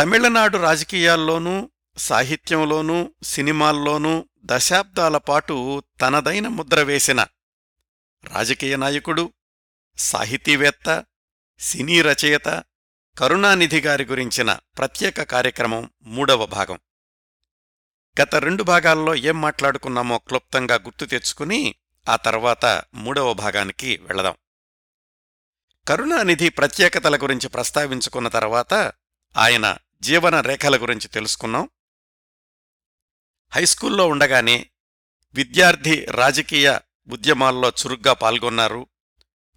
తమిళనాడు రాజకీయాల్లోనూ సాహిత్యంలోనూ సినిమాల్లోనూ దశాబ్దాల పాటు తనదైన ముద్ర వేసిన రాజకీయ నాయకుడు సాహితీవేత్త సినీ రచయిత కరుణానిధి గారి గురించిన ప్రత్యేక కార్యక్రమం మూడవ భాగం. గత రెండు భాగాల్లో ఏం మాట్లాడుకున్నామో క్లుప్తంగా గుర్తు తెచ్చుకుని ఆ తర్వాత మూడవ భాగానికి వెళదాం. కరుణానిధి ప్రత్యేకతల గురించి ప్రస్తావించుకున్న తర్వాత ఆయన జీవన రేఖల గురించి తెలుసుకున్నాం. హైస్కూల్లో ఉండగానే విద్యార్థి రాజకీయ ఉద్యమాల్లో చురుగ్గా పాల్గొన్నారు.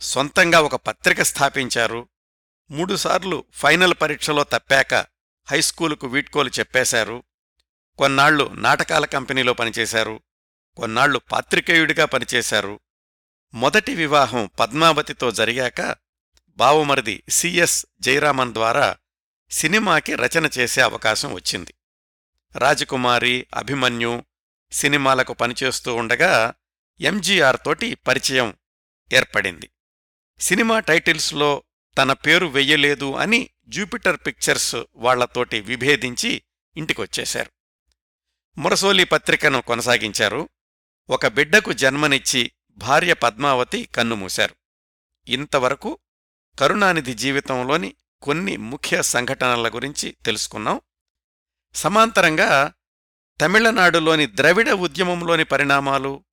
సొంతంగా ఒక పత్రిక స్థాపించారు. మూడుసార్లు ఫైనల్ పరీక్షలో తప్పాక హైస్కూలుకు వీడ్కోలు చెప్పేశారు. కొన్నాళ్ళు నాటకాల కంపెనీలో పనిచేశారు. కొన్నాళ్ళు పాత్రికేయుడిగా పనిచేశారు. మొదటి వివాహం పద్మావతితో జరిగాక బావమరిది సిఎస్ జయరామన్ ద్వారా సినిమాకి రచన చేసే అవకాశం వచ్చింది. రాజకుమారి అభిమన్యు సినిమాలకు పనిచేస్తూ ఉండగా ఎంజీఆర్ తోటి పరిచయం ఏర్పడింది. సినిమా టైటిల్స్లో తన పేరు వెయ్యలేదు అని జూపిటర్ పిక్చర్స్ వాళ్ళతోటి విభేదించి ఇంటికొచ్చేశారు. మురసోలి పత్రికను కొనసాగించారు. ఒక బిడ్డకు జన్మనిచ్చి భార్య పద్మావతి కన్నుమూశారు. ఇంతవరకు కరుణానిధి జీవితంలోని కొన్ని ముఖ్య సంఘటనల గురించి తెలుసుకున్నాం. సమాంతరంగా తమిళనాడులోని ద్రవిడ ఉద్యమంలోని పరిణామాలు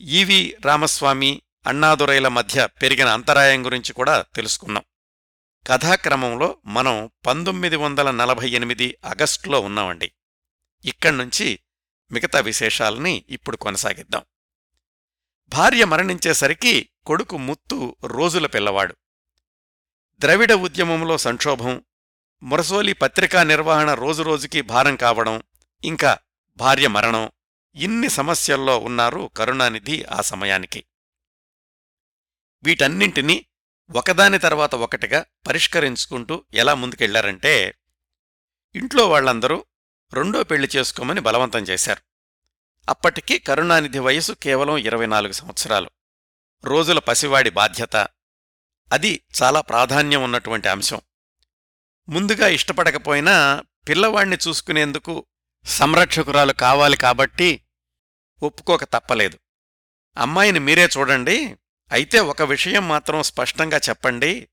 ఈవి రామస్వామి అన్నాదురైల మధ్య పెరిగిన అంతరాయం గురించి కూడా తెలుసుకున్నాం. కథాక్రమంలో మనం పంతొమ్మిది వందల నలభై ఎనిమిది ఆగస్టులో ఉన్నామండి. ఇక్కడ్నుంచి మిగతా విశేషాలని ఇప్పుడు కొనసాగిద్దాం. భార్య మరణించేసరికి కొడుకు ముత్తు రోజుల పిల్లవాడు. ద్రవిడ ఉద్యమంలో సంక్షోభం మురసోలి పత్రికా నిర్వహణ రోజురోజుకి భారం కావడం ఇంకా భార్య మరణం ఇన్ని సమస్యల్లో ఉన్నారు కరుణానిధి ఆ సమయానికి. వీటన్నింటినీ ఒకదాని తర్వాత ఒకటిగా పరిష్కరించుకుంటూ ఎలా ముందుకెళ్ళారంటే ఇంట్లో వాళ్ళందరూ రెండో పెళ్ళి చేసుకోమని బలవంతం చేశారు. అప్పటికి కరుణానిధి వయసు కేవలం ఇరవై నాలుగు సంవత్సరాలు. రోజుల పసివాడి బాధ్యత అది చాలా ప్రాధాన్యం ఉన్నటువంటి అంశం. ముందుగా ఇష్టపడకపోయినా పిల్లవాణ్ణి చూసుకునేందుకు సంరక్షకురాలు కావాలి కాబట్టి ఒప్పుకోక తప్పలేదు. అమ్మాయిని మీరే చూడండి. అయితే ఒక విషయం మాత్రం స్పష్టంగా చెప్పండి.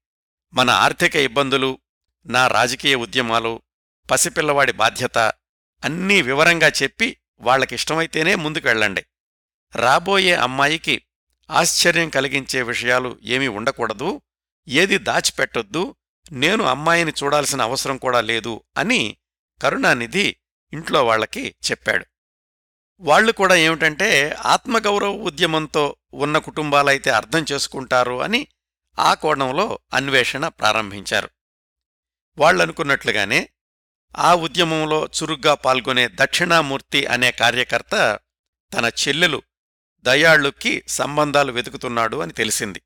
మన ఆర్థిక ఇబ్బందులు నా రాజకీయ ఉద్యమాలు పసిపిల్లవాడి బాధ్యత అన్నీ వివరంగా చెప్పి వాళ్ళకిష్టమైతేనే ముందుకెళ్ళండి రాబోయే అమ్మాయికి ఆశ్చర్యం కలిగించే విషయాలు ఏమీ ఉండకూడదు. ఏది దాచిపెట్టొద్దు నేను అమ్మాయిని చూడాల్సిన అవసరం కూడా లేదు అని కరుణానిధి ఇంట్లో వాళ్ళకి చెప్పాడు. వాళ్ళు కూడా ఏమిటంటే ఆత్మగౌరవ ఉద్యమంతో ఉన్న కుటుంబాలైతే అర్థం చేసుకుంటారు అని ఆ కోణంలో అన్వేషణ ప్రారంభించారు. వాళ్ళనుకున్నట్లుగానే ఆ ఉద్యమంలో చురుగ్గా పాల్గొనే దక్షిణామూర్తి అనే కార్యకర్త తన చెల్లెలు దయాళుకి సంబంధాలు వెతుకుతున్నాడు అని తెలిసింది.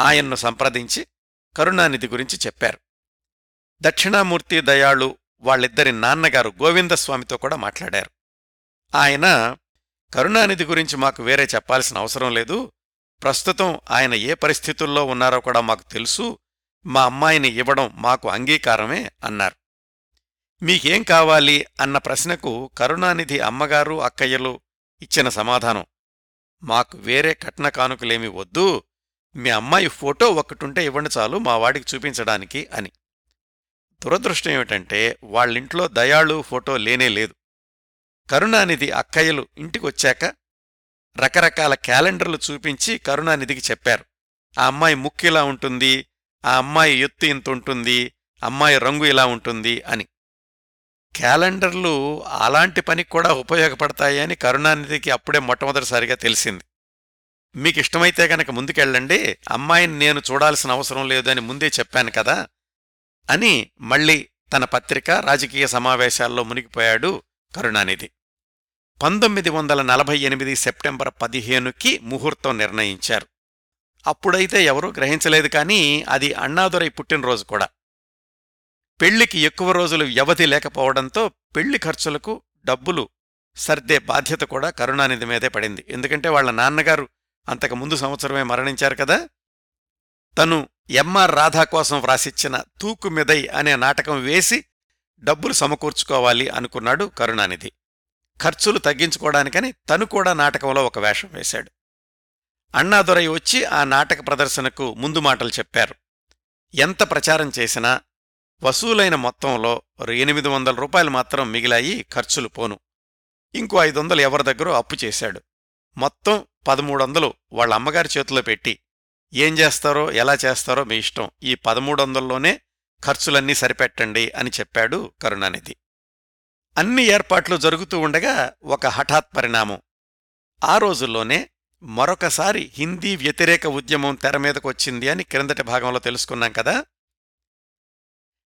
ఆయన్ను సంప్రదించి కరుణానిధి గురించి చెప్పారు. దక్షిణామూర్తి దయాళు వాళ్ళిద్దరి నాన్నగారు గోవిందస్వామితో కూడా మాట్లాడారు. ఆయన కరుణానిధి గురించి మాకు వేరే చెప్పాల్సిన అవసరం లేదు. ప్రస్తుతం ఆయన ఏ పరిస్థితుల్లో ఉన్నారో కూడా మాకు తెలుసు. మా అమ్మాయిని ఇవ్వడం మాకు అంగీకారమే అన్నారు. మీకేం కావాలి? అన్న ప్రశ్నకు కరుణానిధి అమ్మగారు అక్కయ్యలు ఇచ్చిన సమాధానం మాకు వేరే కట్న కానుకలేమి వద్దు. మీ అమ్మాయి ఫోటో ఒక్కటుంటే ఇవ్వండి చాలు మా వాడికి చూపించడానికి అని. దురదృష్టం ఏమిటంటే వాళ్ళింట్లో దయాళు ఫోటో లేనే లేదు. కరుణానిధి అక్కయ్యలు ఇంటికొచ్చాక రకరకాల క్యాలెండర్లు చూపించి కరుణానిధికి చెప్పారు. ఆ అమ్మాయి ముక్కు ఇలా ఉంటుంది ఆ అమ్మాయి ఎత్తు ఇంత ఉంటుంది అమ్మాయి రంగు ఇలా ఉంటుంది అని. క్యాలెండర్లు అలాంటి పనికి కూడా ఉపయోగపడతాయని కరుణానిధికి అప్పుడే మొట్టమొదటిసారిగా తెలిసింది. మీకిష్టమైతే గనక ముందుకెళ్ళండి. అమ్మాయిని నేను చూడాల్సిన అవసరం లేదు అని ముందే చెప్పాను కదా అని మళ్ళీ తన పత్రిక రాజకీయ సమావేశాల్లో మునిగిపోయాడు కరుణానిధి. పంతొమ్మిది వందల నలభై ఎనిమిది సెప్టెంబర్ పదిహేనుకి ముహూర్తం నిర్ణయించారు. అప్పుడైతే ఎవరూ గ్రహించలేదు కానీ అది అన్నాదురై పుట్టినరోజు కూడా. పెళ్ళికి ఎక్కువ రోజులు వ్యవధి లేకపోవడంతో పెళ్ళి ఖర్చులకు డబ్బులు సర్దే బాధ్యత కూడా కరుణానిధి మీదే పడింది. ఎందుకంటే వాళ్ళ నాన్నగారు అంతకు ముందు సంవత్సరమే మరణించారు కదా? తను ఎంఆర్ రాధా కోసం వ్రాసిచ్చిన తూకుమిదై అనే నాటకం వేసి డబ్బులు సమకూర్చుకోవాలి అనుకున్నాడు కరుణానిధి. ఖర్చులు తగ్గించుకోవడానికని తను కూడా నాటకంలో ఒక వేషం వేశాడు. అన్నాదొరై వచ్చి ఆ నాటక ప్రదర్శనకు ముందు మాటలు చెప్పారు. ఎంత ప్రచారం చేసినా వసూలైన మొత్తంలో ఎనిమిది వందల రూపాయలు మాత్రం మిగిలాయి ఖర్చులు పోను. ఇంకో ఐదు వందలు ఎవరి దగ్గరో అప్పు చేశాడు. మొత్తం పదమూడు వందలు వాళ్ళ అమ్మగారి చేతిలో పెట్టి ఏం చేస్తారో ఎలా చేస్తారో మీ ఇష్టం. ఈ పదమూడు వందల్లోనే ఖర్చులన్నీ సరిపెట్టండి అని చెప్పాడు కరుణానిధి. అన్ని ఏర్పాట్లు జరుగుతూ ఉండగా ఒక హఠాత్ పరిణామం. ఆ రోజుల్లోనే మరొకసారి హిందీ వ్యతిరేక ఉద్యమం తెర మీదకొచ్చింది అని క్రిందటి భాగంలో తెలుసుకున్నాం కదా.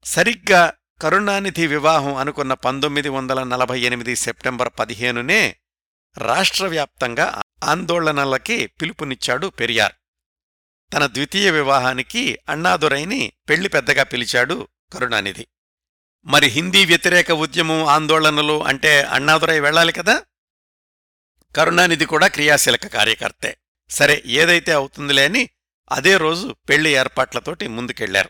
సరిగ్గా కరుణానిధి వివాహం అనుకున్న పంతొమ్మిది వందల నలభై ఎనిమిది సెప్టెంబర్ పదిహేనునే రాష్ట్రవ్యాప్తంగా ఆందోళనలకి పిలుపునిచ్చాడు పెరియార్. తన ద్వితీయ వివాహానికి అన్నాదురైని పెళ్ళి పెద్దగా పిలిచాడు కరుణానిధి. మరి హిందీ వ్యతిరేక ఉద్యమం ఆందోళనలు అంటే అన్నాదురై వెళ్ళాలి కదా? కరుణానిధి కూడా క్రియాశీలక కార్యకర్తే. సరే ఏదైతే అవుతుందిలే అని అదే రోజు పెళ్ళి ఏర్పాట్లతోటి ముందుకెళ్ళారు.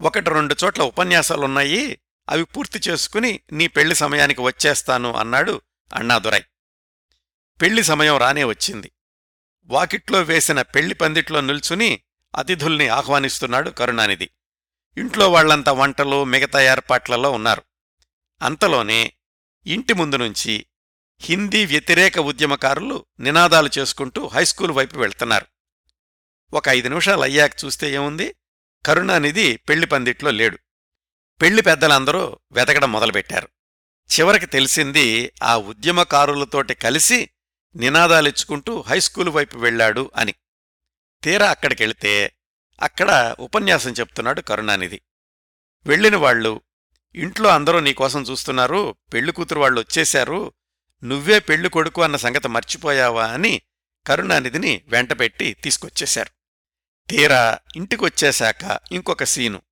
ఒకటి రెండు చోట్ల ఉపన్యాసాలున్నాయి అవి పూర్తి చేసుకుని నీ పెళ్ళి సమయానికి వచ్చేస్తాను అన్నాడు అన్నాదురై. పెళ్ళి సమయం రానే వచ్చింది. వాకిట్లో వేసిన పెళ్ళి పందిట్లో నిల్చుని అతిథుల్ని ఆహ్వానిస్తున్నాడు కరుణానిధి. ఇంట్లో వాళ్ళంతా వంటలు మిగతా ఏర్పాట్లలో ఉన్నారు. అంతలోనే ఇంటి ముందు నుంచి హిందీ వ్యతిరేక ఉద్యమకారులు నినాదాలు చేసుకుంటూ హైస్కూల్ వైపు వెళ్తున్నారు. ఒక ఐదు నిమిషాలు అయ్యాక చూస్తే ఏముంది? కరుణానిధి పెళ్ళి పందిట్లో లేడు. పెళ్ళి పెద్దలందరూ వెతకడం మొదలుపెట్టారు. చివరికి తెలిసింది ఆ ఉద్యమకారులతోటి కలిసి నినాదాలిచ్చుకుంటూ హైస్కూలు వైపు వెళ్ళాడు అని. తీరా అక్కడికెళితే అక్కడ ఉపన్యాసం చెప్తున్నాడు కరుణానిధి. వెళ్ళిన వాళ్ళు ఇంట్లో అందరూ నీకోసం చూస్తున్నారు పెళ్ళికూతురు వాళ్ళు వచ్చేశారు నువ్వే పెళ్ళి కొడుకు అన్న సంగతి మర్చిపోయావా? అని కరుణానిధిని వెంటపెట్టి తీసుకొచ్చేశారు. తీరా ఇంటికొచ్చేశాక ఇంకొక సీను.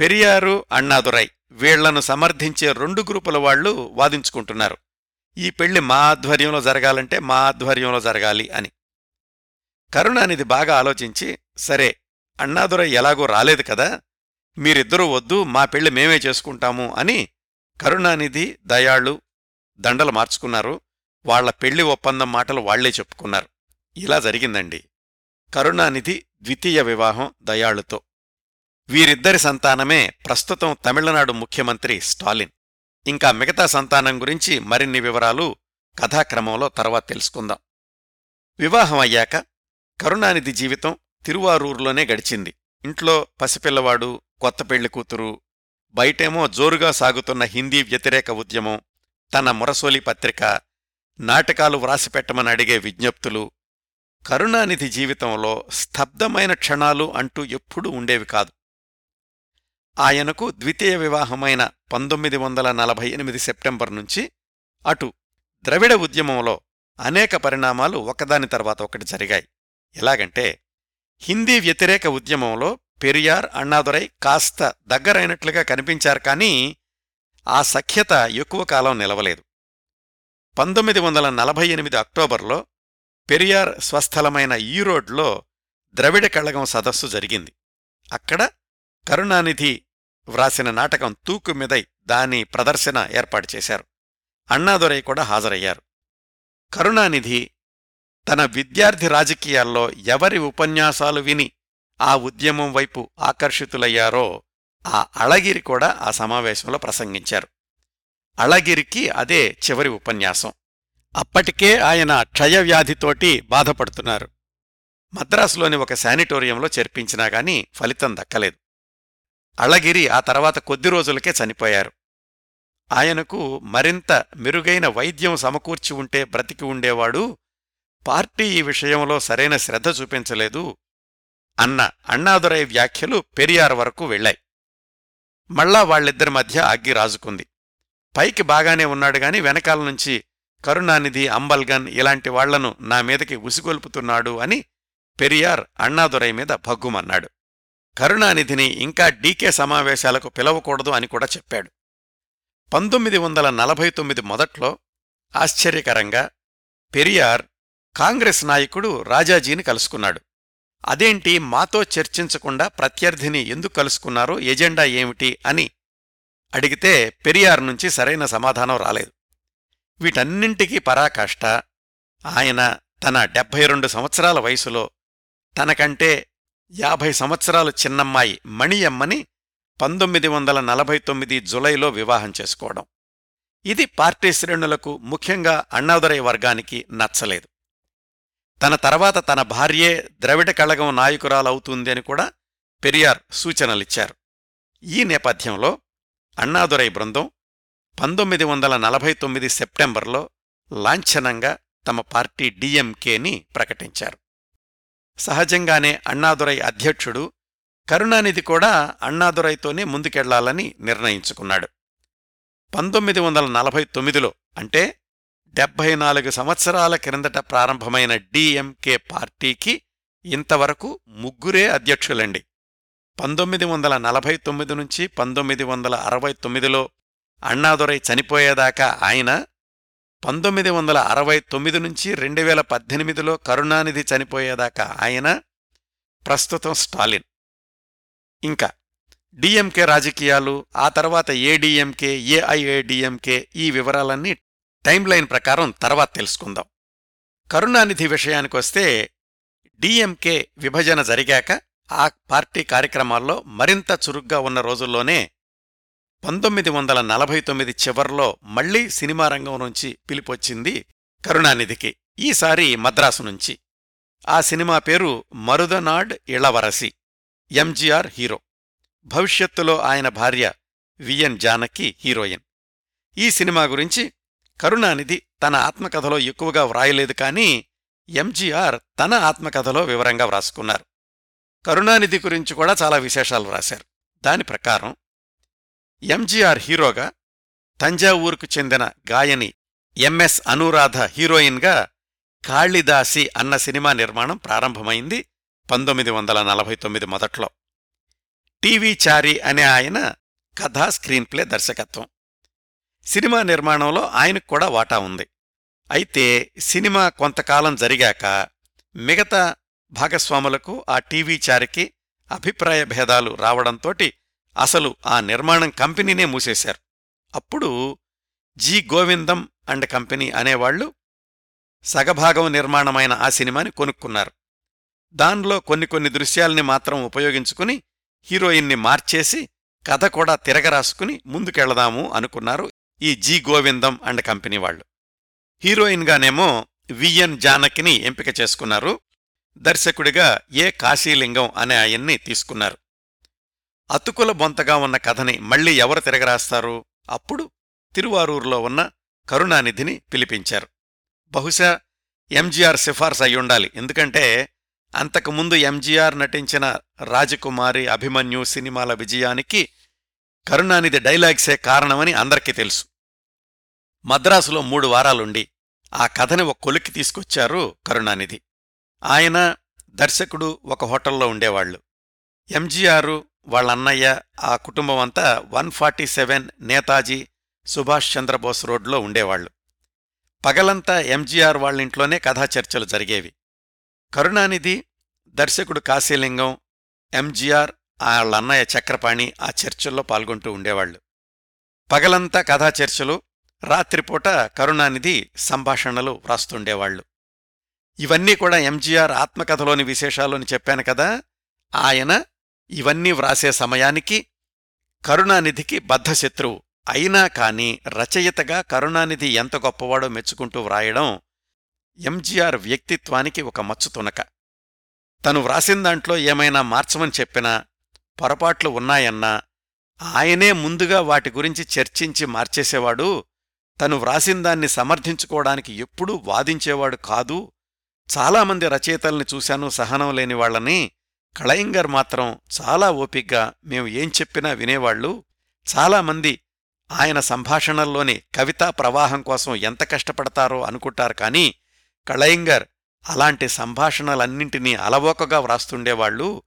పెరియారు అన్నాదురై వీళ్ళను సమర్థించే రెండు గ్రూపుల వాళ్ళు వాదించుకుంటున్నారు. ఈ పెళ్ళి మా ఆధ్వర్యంలో జరగాలంటే మా ఆధ్వర్యంలో జరగాలి అని. కరుణానిధి బాగా ఆలోచించి సరే అన్నాదురై ఎలాగో రాలేదు కదా మీరిద్దరూ వద్దు మా పెళ్ళి మేమే చేసుకుంటాము అని కరుణానిధి దయాళు దండలు మార్చుకున్నారు. వాళ్ళ పెళ్ళి ఒప్పందం మాటలు వాళ్ళే చెప్పుకున్నారు. ఇలా జరిగిందండి. కరుణానిధి ద్వితీయ వివాహం దయాళుతో. వీరిద్దరి సంతానమే ప్రస్తుతం తమిళనాడు ముఖ్యమంత్రి స్టాలిన్. ఇంకా మిగతా సంతానం గురించి మరిన్ని వివరాలు కథాక్రమంలో తర్వాత తెలుసుకుందాం. వివాహం అయ్యాక కరుణానిధి జీవితం తిరువారూరులోనే గడిచింది. ఇంట్లో పసిపిల్లవాడు కొత్త పెళ్ళి కూతురు బయటేమో జోరుగా సాగుతున్న హిందీ వ్యతిరేక ఉద్యమం తన మురసోలి పత్రిక నాటకాలు వ్రాసిపెట్టమని అడిగే విజ్ఞప్తులు కరుణానిధి జీవితంలో స్తబ్దమైన క్షణాలు అంటూ ఎప్పుడూ ఉండేవి కాదు. ఆయనకు ద్వితీయ వివాహమైన పంతొమ్మిది వందల నలభై ఎనిమిది సెప్టెంబర్ నుంచి అటు ద్రవిడ ఉద్యమంలో అనేక పరిణామాలు ఒకదాని తర్వాత ఒకటి జరిగాయి. ఎలాగంటే హిందీ వ్యతిరేక ఉద్యమంలో పెరియార్ అన్నాదురై కాస్త దగ్గరైనట్లుగా కనిపించారు కానీ ఆ సఖ్యత ఎక్కువ కాలం నిలవలేదు. పంతొమ్మిది వందల నలభై ఎనిమిది అక్టోబర్లో పెరియార్ స్వస్థలమైన ఈరోడ్లో ద్రవిడ కళగం సదస్సు జరిగింది. అక్కడ కరుణానిధి వ్రాసిన నాటకం తూకు మిదై దాని ప్రదర్శన ఏర్పాటు చేశారు. అన్నాదొరై కూడా హాజరయ్యారు. కరుణానిధి తన విద్యార్థి రాజకీయాల్లో ఎవరి ఉపన్యాసాలు విని ఆ ఉద్యమం వైపు ఆకర్షితులయ్యారో ఆ అళగిరి కూడా ఆ సమావేశంలో ప్రసంగించారు. అళగిరికి అదే చివరి ఉపన్యాసం. అప్పటికే ఆయన క్షయవ్యాధితోటి బాధపడుతున్నారు. మద్రాసులోని ఒక శానిటోరియంలో చేర్పించినా గాని ఫలితం దక్కలేదు. అళగిరి ఆ తర్వాత కొద్ది రోజులకే చనిపోయారు. ఆయనకు మరింత మెరుగైన వైద్యం సమకూర్చి ఉంటే బ్రతికి ఉండేవాడు పార్టీ ఈ విషయంలో సరైన శ్రద్ధ చూపించలేదు అన్న అణ్ణాదురై వ్యాఖ్యలు పెరియార్ వరకు వెళ్ళాయి మళ్ళా వాళ్ళిద్దరి మధ్య అగ్గి రాజుకుంది. పైకి బాగానే ఉన్నాడుగాని వెనకాల నుంచి కరుణానిధి అంబల్గన్ ఇలాంటి వాళ్ళను నా మీదకి ఉసిగొల్పుతున్నాడు అని పెరియార్ అణ్ణాదురై మీద భగ్గుమన్నాడు. కరుణానిధిని ఇంకా డీకే సమావేశాలకు పిలవకూడదు అని కూడా చెప్పాడు. పంతొమ్మిది వందల నలభై తొమ్మిది మొదట్లో ఆశ్చర్యకరంగా పెరియార్ కాంగ్రెస్ నాయకుడు రాజాజీని కలుసుకున్నాడు. అదేంటి మాతో చర్చించకుండా ప్రత్యర్థిని ఎందుకు కలుసుకున్నారో ఎజెండా ఏమిటి అని అడిగితే పెరియార్ నుంచి సరైన సమాధానం రాలేదు. వీటన్నింటికీ పరాకాష్ట ఆయన తన డెబ్భై రెండు సంవత్సరాల వయసులో తనకంటే యాభై సంవత్సరాలు చిన్నమ్మాయి మణియమ్మని పంతొమ్మిది వందల నలభై తొమ్మిది జులైలో వివాహం చేసుకోవడం. ఇది పార్టీ శ్రేణులకు ముఖ్యంగా అన్నాదురై వర్గానికి నచ్చలేదు. తన తర్వాత తన భార్యే ద్రవిడ కళగం నాయకురాలవుతుంది అని కూడా పెరియార్ సూచనలిచ్చారు. ఈ నేపథ్యంలో అన్నాదురై బృందం పంతొమ్మిది వందల నలభై తొమ్మిది సెప్టెంబర్లో లాంఛనంగా తమ పార్టీ డిఎంకేని ప్రకటించారు. సహజంగానే అణ్ణాదురై అధ్యక్షుడు కరుణానిధి కూడా అణ్ణాదురైతోనే ముందుకెళ్ళాలని నిర్ణయించుకున్నాడు. పంతొమ్మిది వందల నలభై తొమ్మిదిలో అంటే డెబ్బై నాలుగు సంవత్సరాల క్రిందట ప్రారంభమైన డిఎంకే పార్టీకి ఇంతవరకు ముగ్గురే అధ్యక్షులండి. పంతొమ్మిది వందల నలభై తొమ్మిది నుంచి పంతొమ్మిది వందల అరవై తొమ్మిదిలో అణ్ణాదురై చనిపోయేదాకా ఆయన పంతొమ్మిది వందల అరవై తొమ్మిది నుంచి రెండు వేల పద్దెనిమిదిలో కరుణానిధి చనిపోయేదాకా ఆయన ప్రస్తుతం స్టాలిన్. ఇంకా డిఎంకే రాజకీయాలు ఆ తర్వాత ఏడీఎంకే ఏఐఏడిఎంకే ఈ వివరాలన్నీ టైంలైన్ ప్రకారం తర్వాత తెలుసుకుందాం. కరుణానిధి విషయానికొస్తే డిఎంకే విభజన జరిగాక ఆ పార్టీ కార్యక్రమాల్లో మరింత చురుగ్గా ఉన్న రోజుల్లోనే పంతొమ్మిది వందల నలభై తొమ్మిది చివర్లో మళ్ళీ సినిమా రంగం నుంచి పిలిపొచ్చింది కరుణానిధికి ఈసారి మద్రాసు నుంచి. ఆ సినిమా పేరు మరుదనాడ్ ఇళవరసి ఎంజీఆర్ హీరో. భవిష్యత్తులో ఆయన భార్య విఎన్ జానకి హీరోయిన్. ఈ సినిమా గురించి కరుణానిధి తన ఆత్మకథలో ఎక్కువగా వ్రాయలేదు కానీ ఎంజీఆర్ తన ఆత్మకథలో వివరంగా వ్రాసుకున్నారు. కరుణానిధి గురించి కూడా చాలా విశేషాలు వ్రాశారు. దాని ప్రకారం ఎంజీఆర్ హీరోగా తంజావూరుకు చెందిన గాయని ఎంఎస్ అనురాధ హీరోయిన్గా కాళిదాసి అన్న సినిమా నిర్మాణం ప్రారంభమైంది పంతొమ్మిది వందల నలభై తొమ్మిది మొదట్లో. టీవీ చారి అనే ఆయన కథా స్క్రీన్ ప్లే దర్శకత్వం. సినిమా నిర్మాణంలో ఆయనకు కూడా వాటా ఉంది. అయితే సినిమా కొంతకాలం జరిగాక మిగతా భాగస్వాములకు ఆ టీవీ చారికి అభిప్రాయ భేదాలు రావడంతోటి అసలు ఆ నిర్మాణం కంపెనీనే మూసేశారు. అప్పుడు జి గోవిందం అండ్ కంపెనీ అనేవాళ్ళు సగభాగం నిర్మాణమైన ఆ సినిమాని కొనుక్కున్నారు. దానిలో కొన్ని కొన్ని దృశ్యాల్ని మాత్రం ఉపయోగించుకుని హీరోయిన్ని మార్చేసి కథ కూడా తిరగరాసుకుని ముందుకెళదాము అనుకున్నారు ఈ జి గోవిందం అండ్ కంపెనీ వాళ్ళు. హీరోయిన్గానేమో విఎన్ జానకిని ఎంపిక చేసుకున్నారు. దర్శకుడిగా ఏ కాశీలింగం అనే ఆయన్ని తీసుకున్నారు. అతుకుల బొంతగా ఉన్న కథని మళ్ళీ ఎవరు తిరగరాస్తారు? అప్పుడు తిరువారూరులో ఉన్న కరుణానిధిని పిలిపించారు. బహుశా ఎంజీఆర్ సిఫార్సు అయ్యుండాలి ఎందుకంటే అంతకుముందు ఎంజీఆర్ నటించిన రాజకుమారి అభిమన్యు సినిమాల విజయానికి కరుణానిధి డైలాగ్సే కారణమని అందరికీ తెలుసు. మద్రాసులో మూడు వారాలుండి ఆ కథని ఒక కొలిక్కి తీసుకొచ్చారు కరుణానిధి. ఆయన దర్శకుడు ఒక హోటల్లో ఉండేవాళ్ళు ఎంజీఆరు వాళ్ళ అన్నయ్య ఆ కుటుంబం అంతా one forty seven Netaji Subhash Chandrabose రోడ్లో ఉండేవాళ్ళు పగలంతా ఎంజీఆర్ వాళ్ళింట్లోనే కథా చర్చలు జరిగేవి. కరుణానిధి దర్శకుడు కాశీలింగం ఎంజీఆర్ వాళ్ళన్నయ్య చక్రపాణి ఆ చర్చల్లో పాల్గొంటూ ఉండేవాళ్ళు పగలంతా కథా చర్చలు రాత్రిపూట కరుణానిధి సంభాషణలు వ్రాస్తుండేవాళ్ళు ఇవన్నీ కూడా ఎంజీఆర్ ఆత్మకథలోని విశేషాలని చెప్పాను కదా ఆయన ఇవన్నీ వ్రాసే సమయానికి కరుణానిధికి బద్ధశత్రువు. అయినా కాని రచయితగా కరుణానిధి ఎంత గొప్పవాడో మెచ్చుకుంటూ వ్రాయడం ఎంజీఆర్ వ్యక్తిత్వానికి ఒక మచ్చు తునక. తను వ్రాసిన దాంట్లో ఏమైనా మార్చమని చెప్పినా పొరపాట్లు ఉన్నాయన్నా ఆయనే ముందుగా వాటి గురించి చర్చించి మార్చేసేవాడు తను వ్రాసిందాన్ని సమర్థించుకోవడానికి ఎప్పుడూ వాదించేవాడు కాదు. చాలామంది రచయితల్ని చూశాను సహనం లేని వాళ్ళని కళయింగర్ మాత్రం చాలా ఓపిగ్గా మేము ఏం చెప్పినా వినేవాళ్ళు చాలామంది ఆయన సంభాషణల్లోని కవితా ప్రవాహం కోసం ఎంత కష్టపడతారో అనుకుంటారు కానీ కళయింగర్ అలాంటి సంభాషణలన్నింటినీ అలవోకగా వ్రాస్తుండేవాళ్ళు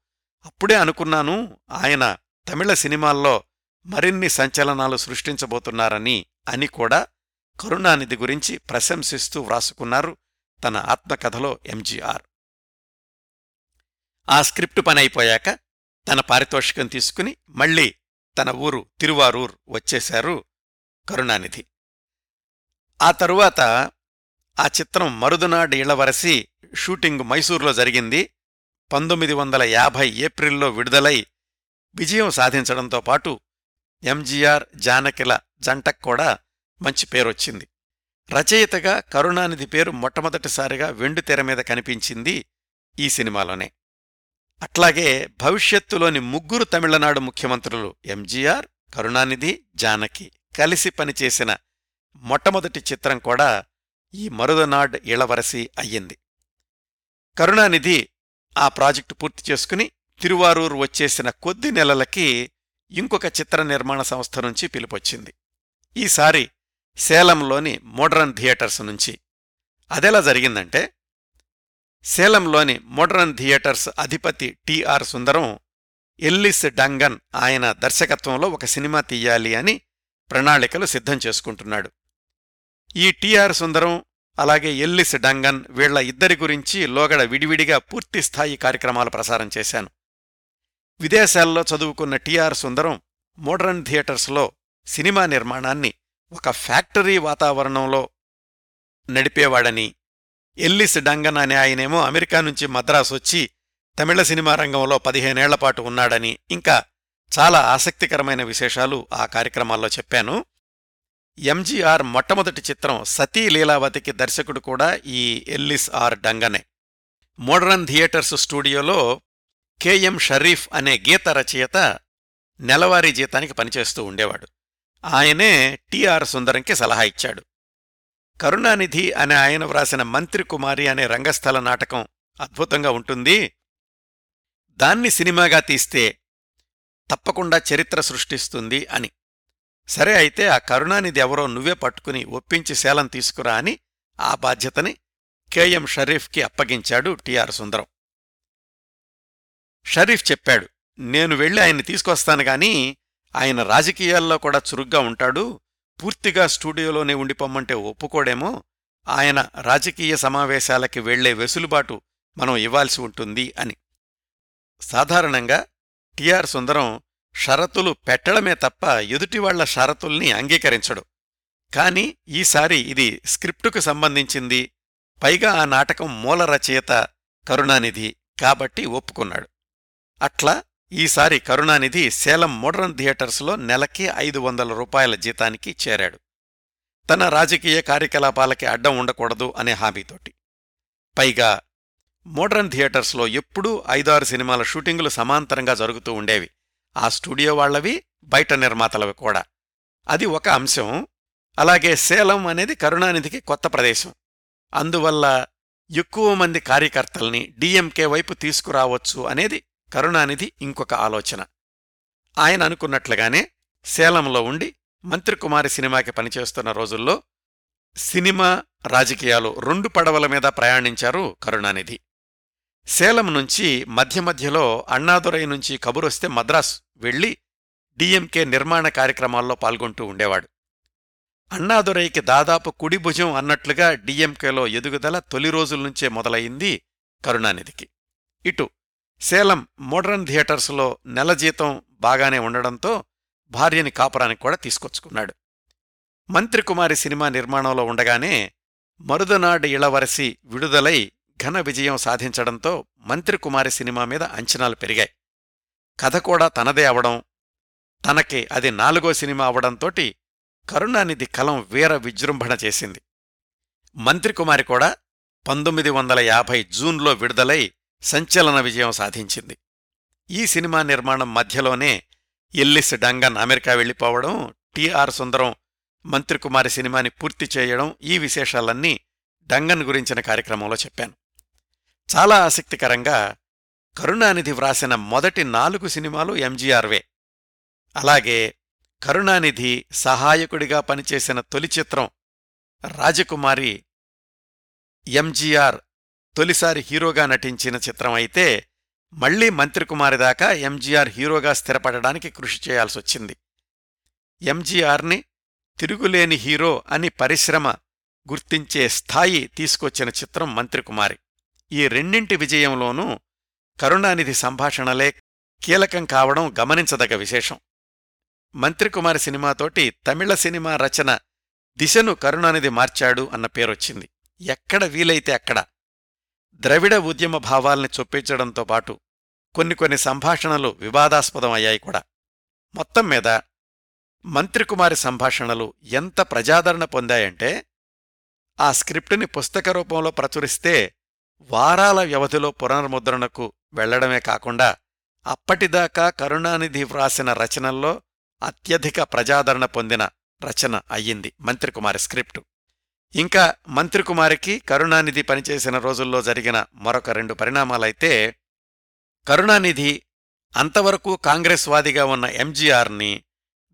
అప్పుడే అనుకున్నాను ఆయన తమిళ సినిమాల్లో మరిన్ని సంచలనాలు సృష్టించబోతున్నారని అని కూడా కరుణానిధి గురించి ప్రశంసిస్తూ వ్రాసుకున్నారు తన ఆత్మకథలో ఎంజీఆర్. ఆ స్క్రిప్టు పని అయిపోయాక తన పారితోషికం తీసుకుని మళ్ళీ తన ఊరు తిరువారూర్ వచ్చేశారు కరుణానిధి. ఆ తరువాత ఆ చిత్రం మరుదునాడు ఇళ్ళవరసి షూటింగ్ మైసూర్లో జరిగింది. పంతొమ్మిది వందల యాభై ఏప్రిల్లో విడుదలై విజయం సాధించడంతో పాటు ఎంజీఆర్ జానకిల జంటకు కూడా మంచి పేరొచ్చింది. రచయితగా కరుణానిధి పేరు మొట్టమొదటిసారిగా వెండితెర మీద కనిపించింది ఈ సినిమాలోనే. అట్లాగే భవిష్యత్తులోని ముగ్గురు తమిళనాడు ముఖ్యమంత్రులు ఎంజీఆర్ కరుణానిధి జానకి కలిసి పనిచేసిన మొట్టమొదటి చిత్రం కూడా ఈ మరుదనాడ్ ఇళవరసి అయ్యింది. కరుణానిధి ఆ ప్రాజెక్టు పూర్తి చేసుకుని తిరువారూరు వచ్చేసిన కొద్ది నెలలకి ఇంకొక చిత్ర నిర్మాణ సంస్థ నుంచి పిలుపొచ్చింది. ఈసారి సేలంలోని మోడ్రన్ థియేటర్స్ నుంచి. అదెలా జరిగిందంటే సేలంలోని మోడ్రన్ థియేటర్స్ అధిపతి టిఆర్ సుందరం ఎల్లిస్ డంగన్ ఆయన దర్శకత్వంలో ఒక సినిమా తీయాలి అని ప్రణాళికలు సిద్ధం చేసుకుంటున్నాడు. ఈ టిఆర్ సుందరం అలాగే ఎల్లిస్ డంగన్ వీళ్ళ ఇద్దరి గురించి లోగడ విడివిడిగా పూర్తిస్థాయి కార్యక్రమాలు ప్రసారం చేశాను. విదేశాల్లో చదువుకున్న టిఆర్ సుందరం మోడ్రన్ థియేటర్స్లో సినిమా నిర్మాణాన్ని ఒక ఫ్యాక్టరీ వాతావరణంలో నడిపేవాడని ఎల్లిస్ డంగన్ అనే ఆయనేమో అమెరికా నుంచి మద్రాసు వచ్చి తమిళ సినిమా రంగంలో పదిహేనేళ్ళపాటు ఉన్నాడని ఇంకా చాలా ఆసక్తికరమైన విశేషాలు ఆ కార్యక్రమాల్లో చెప్పాను. ఎంజీఆర్ మొట్టమొదటి చిత్రం సతీ లీలావతికి దర్శకుడు కూడా ఈ ఎల్లిస్ ఆర్ డంగనే. మోడరన్ థియేటర్స్ స్టూడియోలో కెఎం షరీఫ్ అనే గీత రచయిత నెలవారీ జీతానికి పనిచేస్తూ ఉండేవాడు. ఆయనే టిఆర్ సుందరంకి సలహా ఇచ్చాడు. కరుణానిధి అనే ఆయన వ్రాసిన మంత్రి కుమారి అనే రంగస్థల నాటకం అద్భుతంగా ఉంటుంది. దాన్ని సినిమాగా తీస్తే తప్పకుండా చరిత్ర సృష్టిస్తుంది అని. సరే అయితే ఆ కరుణానిధి ఎవరో నువ్వే పట్టుకుని ఒప్పించి శేలం తీసుకురా అని ఆ బాధ్యతని కేఎం షరీఫ్కి అప్పగించాడు టిఆర్ సుందరం. షరీఫ్ చెప్పాడు నేను వెళ్ళి ఆయన్ని తీసుకొస్తాను గాని ఆయన రాజకీయాల్లో కూడా చురుగ్గా ఉంటాడు పూర్తిగా స్టూడియోలోనే ఉండిపోమ్మంటే ఒప్పుకోడేమో. ఆయన రాజకీయ సమావేశాలకి వెళ్ళే వెసులుబాటు మనం ఇవ్వాల్సి ఉంటుంది అని. సాధారణంగా టిఆర్ సుందరం షరతులు పెట్టడమే తప్ప ఎదుటివాళ్ళ షరతుల్ని అంగీకరించడు. కాని ఈసారి ఇది స్క్రిప్టుకు సంబంధించింది. పైగా ఆ నాటకం మూల రచయిత కరుణానిధి కాబట్టి ఒప్పుకున్నాడు. అట్లా ఈసారి కరుణానిధి సేలం మోడ్రన్ థియేటర్స్లో నెలకి ఐదు వందల రూపాయల జీతానికి చేరాడు. తన రాజకీయ కార్యకలాపాలకి అడ్డం ఉండకూడదు అనే హామీతోటి. పైగా మోడ్రన్ థియేటర్స్లో ఎప్పుడూ ఐదారు సినిమాల షూటింగులు సమాంతరంగా జరుగుతూ ఉండేవి. ఆ స్టూడియో వాళ్ళవి బయట నిర్మాతలవి కూడా. అది ఒక అంశం. అలాగే సేలం అనేది కరుణానిధికి కొత్త ప్రదేశం. అందువల్ల ఎక్కువ మంది కార్యకర్తల్ని డిఎంకే వైపు తీసుకురావచ్చు అనేది కరుణానిధి ఇంకొక ఆలోచన. ఆయన అనుకున్నట్లుగానే సేలంలో ఉండి మంత్రికుమారి సినిమాకి పనిచేస్తున్న రోజుల్లో సినిమా రాజకీయాలు రెండు పడవల మీద ప్రయాణించారు కరుణానిధి. సేలం నుంచి మధ్య మధ్యలో అన్నాదురై నుంచి కబురొస్తే మద్రాస్ వెళ్ళి డిఎంకే నిర్మాణ కార్యక్రమాల్లో పాల్గొంటూ ఉండేవాడు. అన్నాదురైకి దాదాపు కుడి భుజం అన్నట్లుగా డిఎంకేలో ఎదుగుదల తొలి రోజుల నుంచే మొదలయింది కరుణానిధికి. ఇటు సేలం మోడ్రన్ థియేటర్స్లో నెల జీతం బాగానే ఉండడంతో భార్యని కాపురానికి కూడా తీసుకొచ్చుకున్నాడు. మంత్రికుమారి సినిమా నిర్మాణంలో ఉండగానే మరుదనాడు ఇళవరసి విడుదలై ఘన విజయం సాధించడంతో మంత్రికుమారి సినిమా మీద అంచనాలు పెరిగాయి. కథ కూడా తనదే అవడం తనకి అది నాలుగో సినిమా అవడంతోటి కరుణానిధి కలం వీర విజృంభణ చేసింది. మంత్రికుమారి కూడా పంతొమ్మిది వందల యాభై జూన్లో విడుదలై సంచలన విజయం సాధించింది. ఈ సినిమా నిర్మాణం మధ్యలోనే ఎల్లిస్ డంగన్ అమెరికా వెళ్ళిపోవడం టిఆర్ సుందరం మంత్రికుమారి సినిమాని పూర్తి చేయడం ఈ విశేషాలన్నీ డంగన్ గురించిన కార్యక్రమంలో చెప్పాను. చాలా ఆసక్తికరంగా కరుణానిధి వ్రాసిన మొదటి నాలుగు సినిమాలు ఎంజీఆర్వే అలాగే కరుణానిధి సహాయకుడిగా పనిచేసిన తొలి చిత్రం రాజకుమారి ఎంజీఆర్ తొలిసారి హీరోగా నటించిన చిత్రం అయితే మళ్ళీ మంత్రికుమారి దాకా ఎంజీఆర్ హీరోగా స్థిరపడడానికి కృషి చేయాల్సొచ్చింది ఎంజీఆర్ని తిరుగులేని హీరో అని పరిశ్రమ గుర్తించే స్థాయి తీసుకొచ్చిన చిత్రం మంత్రికుమారి. ఈ రెండింటి విజయంలోనూ కరుణానిధి సంభాషణలే కీలకం కావడం గమనించదగ విశేషం. మంత్రికుమారి సినిమాతోటి తమిళ సినిమా రచన దిశను కరుణానిధి మార్చాడు అన్న పేరొచ్చింది. ఎక్కడ వీలైతే అక్కడ ద్రవిడ ఉద్యమ భావాల్ని చొప్పించడంతో పాటు కొన్ని కొన్ని సంభాషణలు వివాదాస్పదం అయ్యాయి కూడా. మొత్తం మీద మంత్రికుమారి సంభాషణలు ఎంత ప్రజాదరణ పొందాయంటే ఆ స్క్రిప్టుని పుస్తక రూపంలో ప్రచురిస్తే వారాల వ్యవధిలో పునర్ముద్రణకు వెళ్ళడమే కాకుండా అప్పటిదాకా కరుణానిధి వ్రాసిన రచనల్లో అత్యధిక ప్రజాదరణ పొందిన రచన అయ్యింది మంత్రికుమారి స్క్రిప్టు. ఇంకా మంత్రికుమారికి కరుణానిధి పనిచేసిన రోజుల్లో జరిగిన మరొక రెండు పరిణామాలైతే కరుణానిధి అంతవరకు కాంగ్రెస్ వాదిగా ఉన్న ఎంజీఆర్ని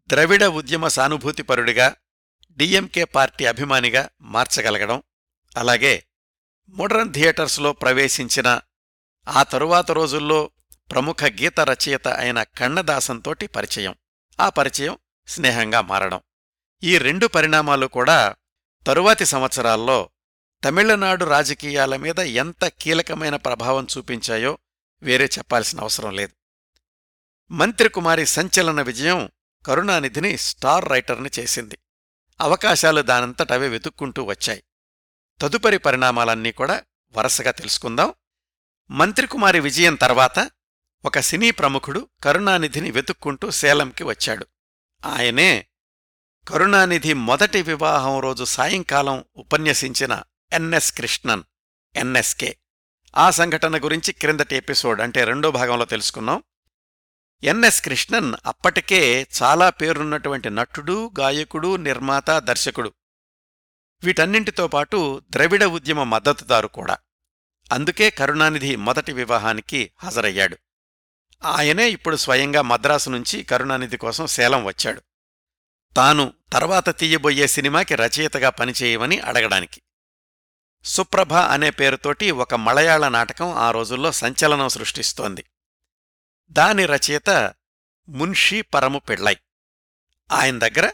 ద్రవిడ ఉద్యమ సానుభూతిపరుడిగా డిఎంకే పార్టీ అభిమానిగా మార్చగలగడం అలాగే మోడర్న్ థియేటర్స్లో ప్రవేశించిన ఆ తరువాత రోజుల్లో ప్రముఖ గీత రచయిత అయిన కన్నదాసంతోటి పరిచయం. ఆ పరిచయం స్నేహంగా మారడం. ఈ రెండు పరిణామాలు కూడా తరువాతి సంవత్సరాల్లో తమిళనాడు రాజకీయాల మీద ఎంత కీలకమైన ప్రభావం చూపించాయో వేరే చెప్పాల్సిన అవసరం లేదు. మంత్రికుమారి సంచలన విజయం కరుణానిధిని స్టార్ రైటర్ని చేసింది. అవకాశాలు దానంతటవే వెతుక్కుంటూ వచ్చాయి. తదుపరి పరిణామాలన్నీ కూడా వరసగా తెలుసుకుందాం. మంత్రికుమారి విజయం తర్వాత ఒక సినీ ప్రముఖుడు కరుణానిధిని వెతుక్కుంటూ సేలంకి వచ్చాడు. ఆయనే కరుణానిధి మొదటి వివాహం రోజు సాయంకాలం ఉపన్యసించిన ఎన్ఎస్ కృష్ణన్ ఎన్ఎస్కే ఆ సంఘటన గురించి క్రిందటి ఎపిసోడ్ అంటే రెండో భాగంలో తెలుసుకున్నాం ఎన్ఎస్ కృష్ణన్ అప్పటికే చాలా పేరున్నటువంటి నటుడు గాయకుడు నిర్మాత దర్శకుడు. వీటన్నింటితో పాటు ద్రవిడ ఉద్యమ మద్దతుదారు కూడా. అందుకే కరుణానిధి మొదటి వివాహానికి హాజరయ్యాడు. ఆయనే ఇప్పుడు స్వయంగా మద్రాసు నుంచి కరుణానిధి కోసం సేలం వచ్చాడు. తాను తర్వాత తీయబోయే సినిమాకి రచయితగా పనిచేయమని అడగడానికి. సుప్రభ అనే పేరుతోటి ఒక మలయాళ నాటకం ఆ రోజుల్లో సంచలనం సృష్టిస్తోంది. దాని రచయిత మున్షీ పరము పెళ్ళై ఆయన దగ్గర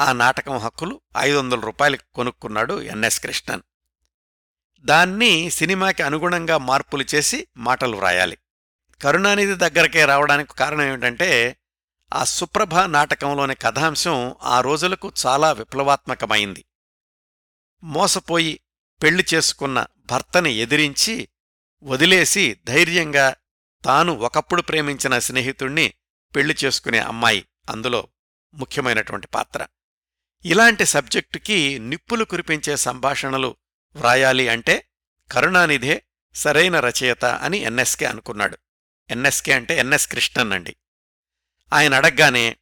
ఆ నాటకం హక్కులు ఐదు వందల రూపాయలకి కొనుక్కున్నాడు ఎన్ఎస్ కృష్ణన్. దాన్ని సినిమాకి అనుగుణంగా మార్పులు చేసి మాటలు వ్రాయాలి. కరుణానిధి దగ్గరకే రావడానికి కారణం ఏమిటంటే ఆ సుప్రభ నాటకంలోని కథాంశం ఆ రోజులకు చాలా విప్లవాత్మకమైంది. మోసపోయి పెళ్ళి చేసుకున్న భర్తని ఎదిరించి వదిలేసి ధైర్యంగా తాను ఒకప్పుడు ప్రేమించిన స్నేహితుణ్ణి పెళ్ళి చేసుకునే అమ్మాయి అందులో ముఖ్యమైనటువంటి పాత్ర. ఇలాంటి సబ్జెక్టుకి నిప్పులు కురిపించే సంభాషణలు వ్రాయాలి అంటే కరుణానిధే సరైన రచయిత అని ఎన్ఎస్కే అనుకున్నాడు. ఎన్ఎస్కే అంటే ఎన్ఎస్ కృష్ణన్ అండి. ఆయన అడగ్గానే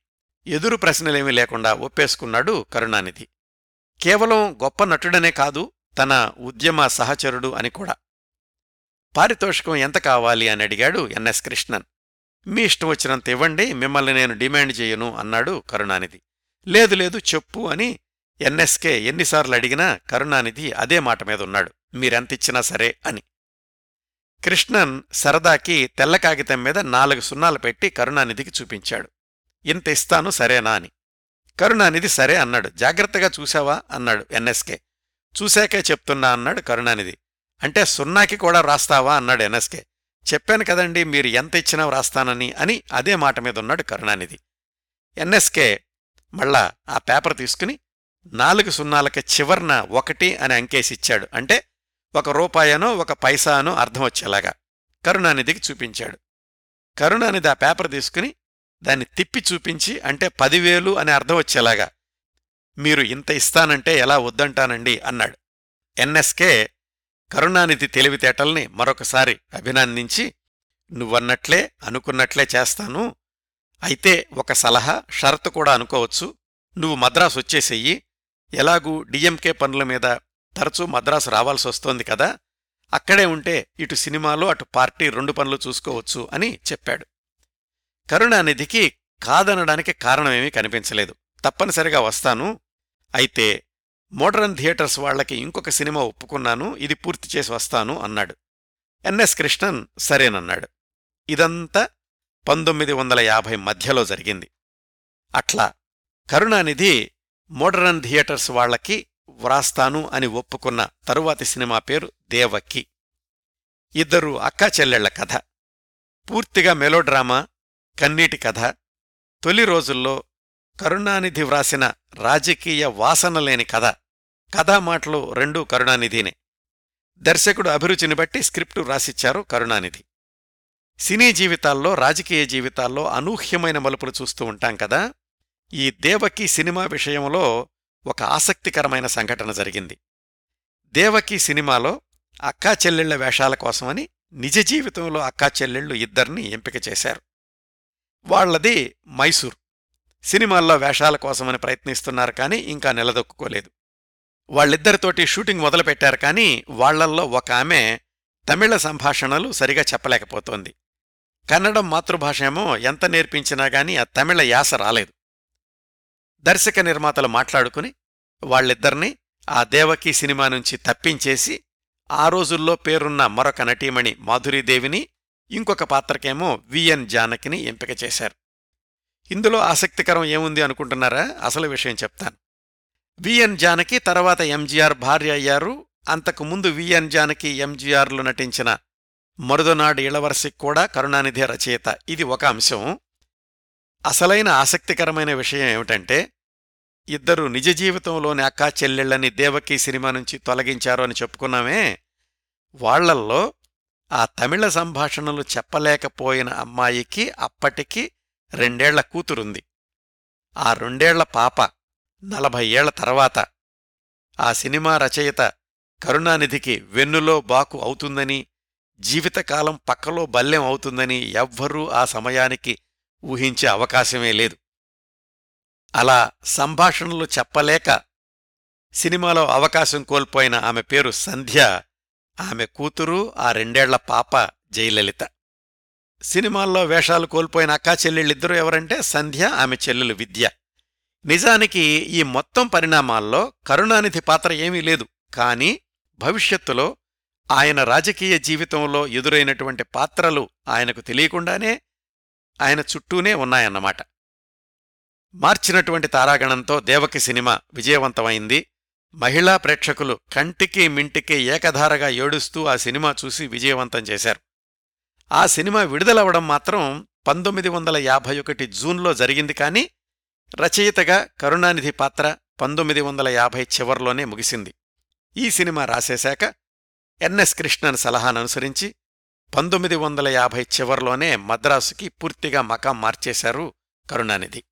ఎదురు ప్రశ్నలేమీ లేకుండా ఒప్పేసుకున్నాడు కరుణానిధి. కేవలం గొప్ప నటుడనే కాదు తన ఉద్యమ సహచరుడు అని కూడా. పారితోషికం ఎంత కావాలి అని అడిగాడు ఎన్ఎస్ కృష్ణన్. మీ ఇష్టం వచ్చినంత ఇవ్వండి మిమ్మల్ని నేను డిమాండ్ చేయను అన్నాడు కరుణానిధి. లేదు లేదు చెప్పు అని ఎన్ఎస్కే ఎన్నిసార్లు అడిగినా కరుణానిధి అదే మాట మీద ఉన్నాడు. మీరెంతిచ్చినా సరే అని. కృష్ణన్ సరదాకి తెల్ల కాగితం మీద నాలుగు సున్నాలు పెట్టి కరుణానిధికి చూపించాడు. ఇంత ఇస్తాను సరేనా అని. కరుణానిధి సరే అన్నాడు. జాగ్రత్తగా చూశావా అన్నాడు ఎన్ఎస్కే చూశాకే చెప్తున్నా అన్నాడు కరుణానిధి. అంటే సున్నాకి కూడా రాస్తావా అన్నాడు ఎన్ఎస్కే చెప్పాను కదండి మీరు ఎంత ఇచ్చినా వ్రాస్తానని అని అదే మాట మీద ఉన్నాడు కరుణానిధి. ఎన్ఎస్కే మళ్ళా ఆ పేపర్ తీసుకుని నాలుగు సున్నాలకి చివర్న ఒకటి అని అంకేసిచ్చాడు అంటే ఒక రూపాయనో ఒక పైసానో అర్థం వచ్చేలాగా కరుణానిధికి చూపించాడు. కరుణానిధి ఆ పేపర్ తీసుకుని దాన్ని తిప్పి చూపించి అంటే పదివేలు అని అర్థం వచ్చేలాగా మీరు ఇంత ఇస్తానంటే ఎలా వద్దంటానండి అన్నాడు. ఎన్ఎస్కే కరుణానిధి తెలివితేటల్ని మరొకసారి అభినందించి నువ్వన్నట్లే అనుకున్నట్లే చేస్తాను అయితే ఒక సలహా షరతు కూడా అనుకోవచ్చు నువ్వు మద్రాసు వచ్చేసెయ్యి ఎలాగూ డిఎంకే పనుల మీద తరచూ మద్రాసు రావాల్సి వస్తోంది కదా. అక్కడే ఉంటే ఇటు సినిమాలో అటు పార్టీ రెండు పనులు చూసుకోవచ్చు అని చెప్పాడు. కరుణానిధికి కాదనడానికి కారణమేమీ కనిపించలేదు. తప్పనిసరిగా వస్తాను. అయితే మోడరన్ థియేటర్స్ వాళ్ళకి ఇంకొక సినిమా ఒప్పుకున్నాను ఇది పూర్తి చేసి వస్తాను అన్నాడు. ఎన్ఎస్ కృష్ణన్ సరేనన్నాడు. ఇదంతా పంతొమ్మిది వందల యాభై మధ్యలో జరిగింది. అట్లా కరుణానిధి మోడరన్ థియేటర్స్ వాళ్ళకి వ్రాస్తాను అని ఒప్పుకున్న తరువాతి సినిమా పేరు దేవక్కి ఇద్దరు అక్కా చెల్లెళ్ళ కథ. పూర్తిగా మెలోడ్రామా కన్నీటి కథ. తొలి రోజుల్లో కరుణానిధి వ్రాసిన రాజకీయ వాసన లేని కథ. కథామాటలు రెండూ కరుణానిధినే. దర్శకుడు అభిరుచిని బట్టి స్క్రిప్టు రాసిచ్చారు కరుణానిధి. సినీ జీవితాల్లో రాజకీయ జీవితాల్లో అనూహ్యమైన మలుపులు చూస్తూ ఉంటాం కదా? ఈ దేవకి సినిమా విషయంలో ఒక ఆసక్తికరమైన సంఘటన జరిగింది. దేవకి సినిమాలో అక్కా చెల్లెళ్ళ వేషాల కోసమని నిజ జీవితంలో అక్కా చెల్లెళ్ళు ఇద్దరిని ఎంపిక చేశారు. వాళ్ళది మైసూర్. సినిమాల్లో వేషాల కోసమని ప్రయత్నిస్తున్నారు కానీ ఇంకా నిలదొక్కుకోలేదు. వాళ్ళిద్దరితోటి షూటింగ్ మొదలుపెట్టారు కానీ వాళ్ళల్లో ఒక ఆమె తమిళ సంభాషణలు సరిగా చెప్పలేకపోతోంది. కన్నడం మాతృభాష ఏమో ఎంత నేర్పించినా గాని ఆ తమిళ యాస రాలేదు. దర్శక నిర్మాతలు మాట్లాడుకుని వాళ్ళిద్దరినీ ఆ దేవకి సినిమా నుంచి తప్పించేసి ఆ రోజుల్లో పేరున్న మరొక నటీమణి మాధురీదేవిని ఇంకొక పాత్రకేమో విఎన్ జానకిని ఎంపిక చేశారు. ఇందులో ఆసక్తికరం ఏముంది అనుకుంటున్నారా? అసలు విషయం చెప్తాను. విఎన్ జానకి తర్వాత ఎంజీఆర్ భార్య అయ్యారు. అంతకు ముందు విఎన్ జానకి ఎంజీఆర్లు నటించిన మరుదనాడు ఇళవరసి కూడా కరుణానిధి రచయిత. ఇది ఒక అంశం. అసలైన ఆసక్తికరమైన విషయం ఏమిటంటే ఇద్దరు నిజ జీవితంలోని అక్కా చెల్లెళ్ళని దేవకీ సినిమా నుంచి తొలగించారు అని చెప్పుకున్నామే. వాళ్ళల్లో ఆ తమిళ సంభాషణలు చెప్పలేకపోయిన అమ్మాయికి అప్పటికి రెండేళ్ళ కూతురుంది. ఆ రెండేళ్ళ పాప నలభై ఏళ్ళ తర్వాత ఆ సినిమా రచయిత కరుణానిధికి వెన్నులో బాకు అవుతుందని జీవితకాలం పక్కలో బల్లెం అవుతుందని ఎవ్వరూ ఆ సమయానికి ఊహించే అవకాశమే లేదు. అలా సంభాషణలు చెప్పలేక సినిమాలో అవకాశం కోల్పోయిన ఆమె పేరు సంధ్య ఆమె కూతురు ఆ రెండేళ్ళ పాప జయలలిత. సినిమాల్లో వేషాలు కోల్పోయిన అక్కా చెల్లెళ్ళిద్దరూ ఎవరంటే సంధ్య ఆమె చెల్లెలు విద్య. నిజానికి ఈ మొత్తం పరిణామాల్లో కరుణానిధి పాత్ర ఏమీ లేదు. కాని భవిష్యత్తులో ఆయన రాజకీయ జీవితంలో ఎదురైనటువంటి పాత్రలు ఆయనకు తెలియకుండానే ఆయన చుట్టూనే ఉన్నాయన్నమాట. మార్చినటువంటి తారాగణంతో దేవకి సినిమా విజయవంతమైంది. మహిళా ప్రేక్షకులు కంటికి మింటికి ఏకధారగా ఏడుస్తూ ఆ సినిమా చూసి విజయవంతం చేశారు. ఆ సినిమా విడుదలవడం మాత్రం పంతొమ్మిది వందల యాభై ఒకటి జూన్లో జరిగింది కాని రచయితగా కరుణానిధి పాత్ర పంతొమ్మిది వందల యాభై చివర్లోనే ముగిసింది. ఈ సినిమా రాసేశాక ఎన్ఎస్ కృష్ణన్ సలహాననుసరించి పంతొమ్మిది వందల యాభై చివర్లోనే మద్రాసుకి పూర్తిగా మకాం మార్చేశారు కరుణానిధి.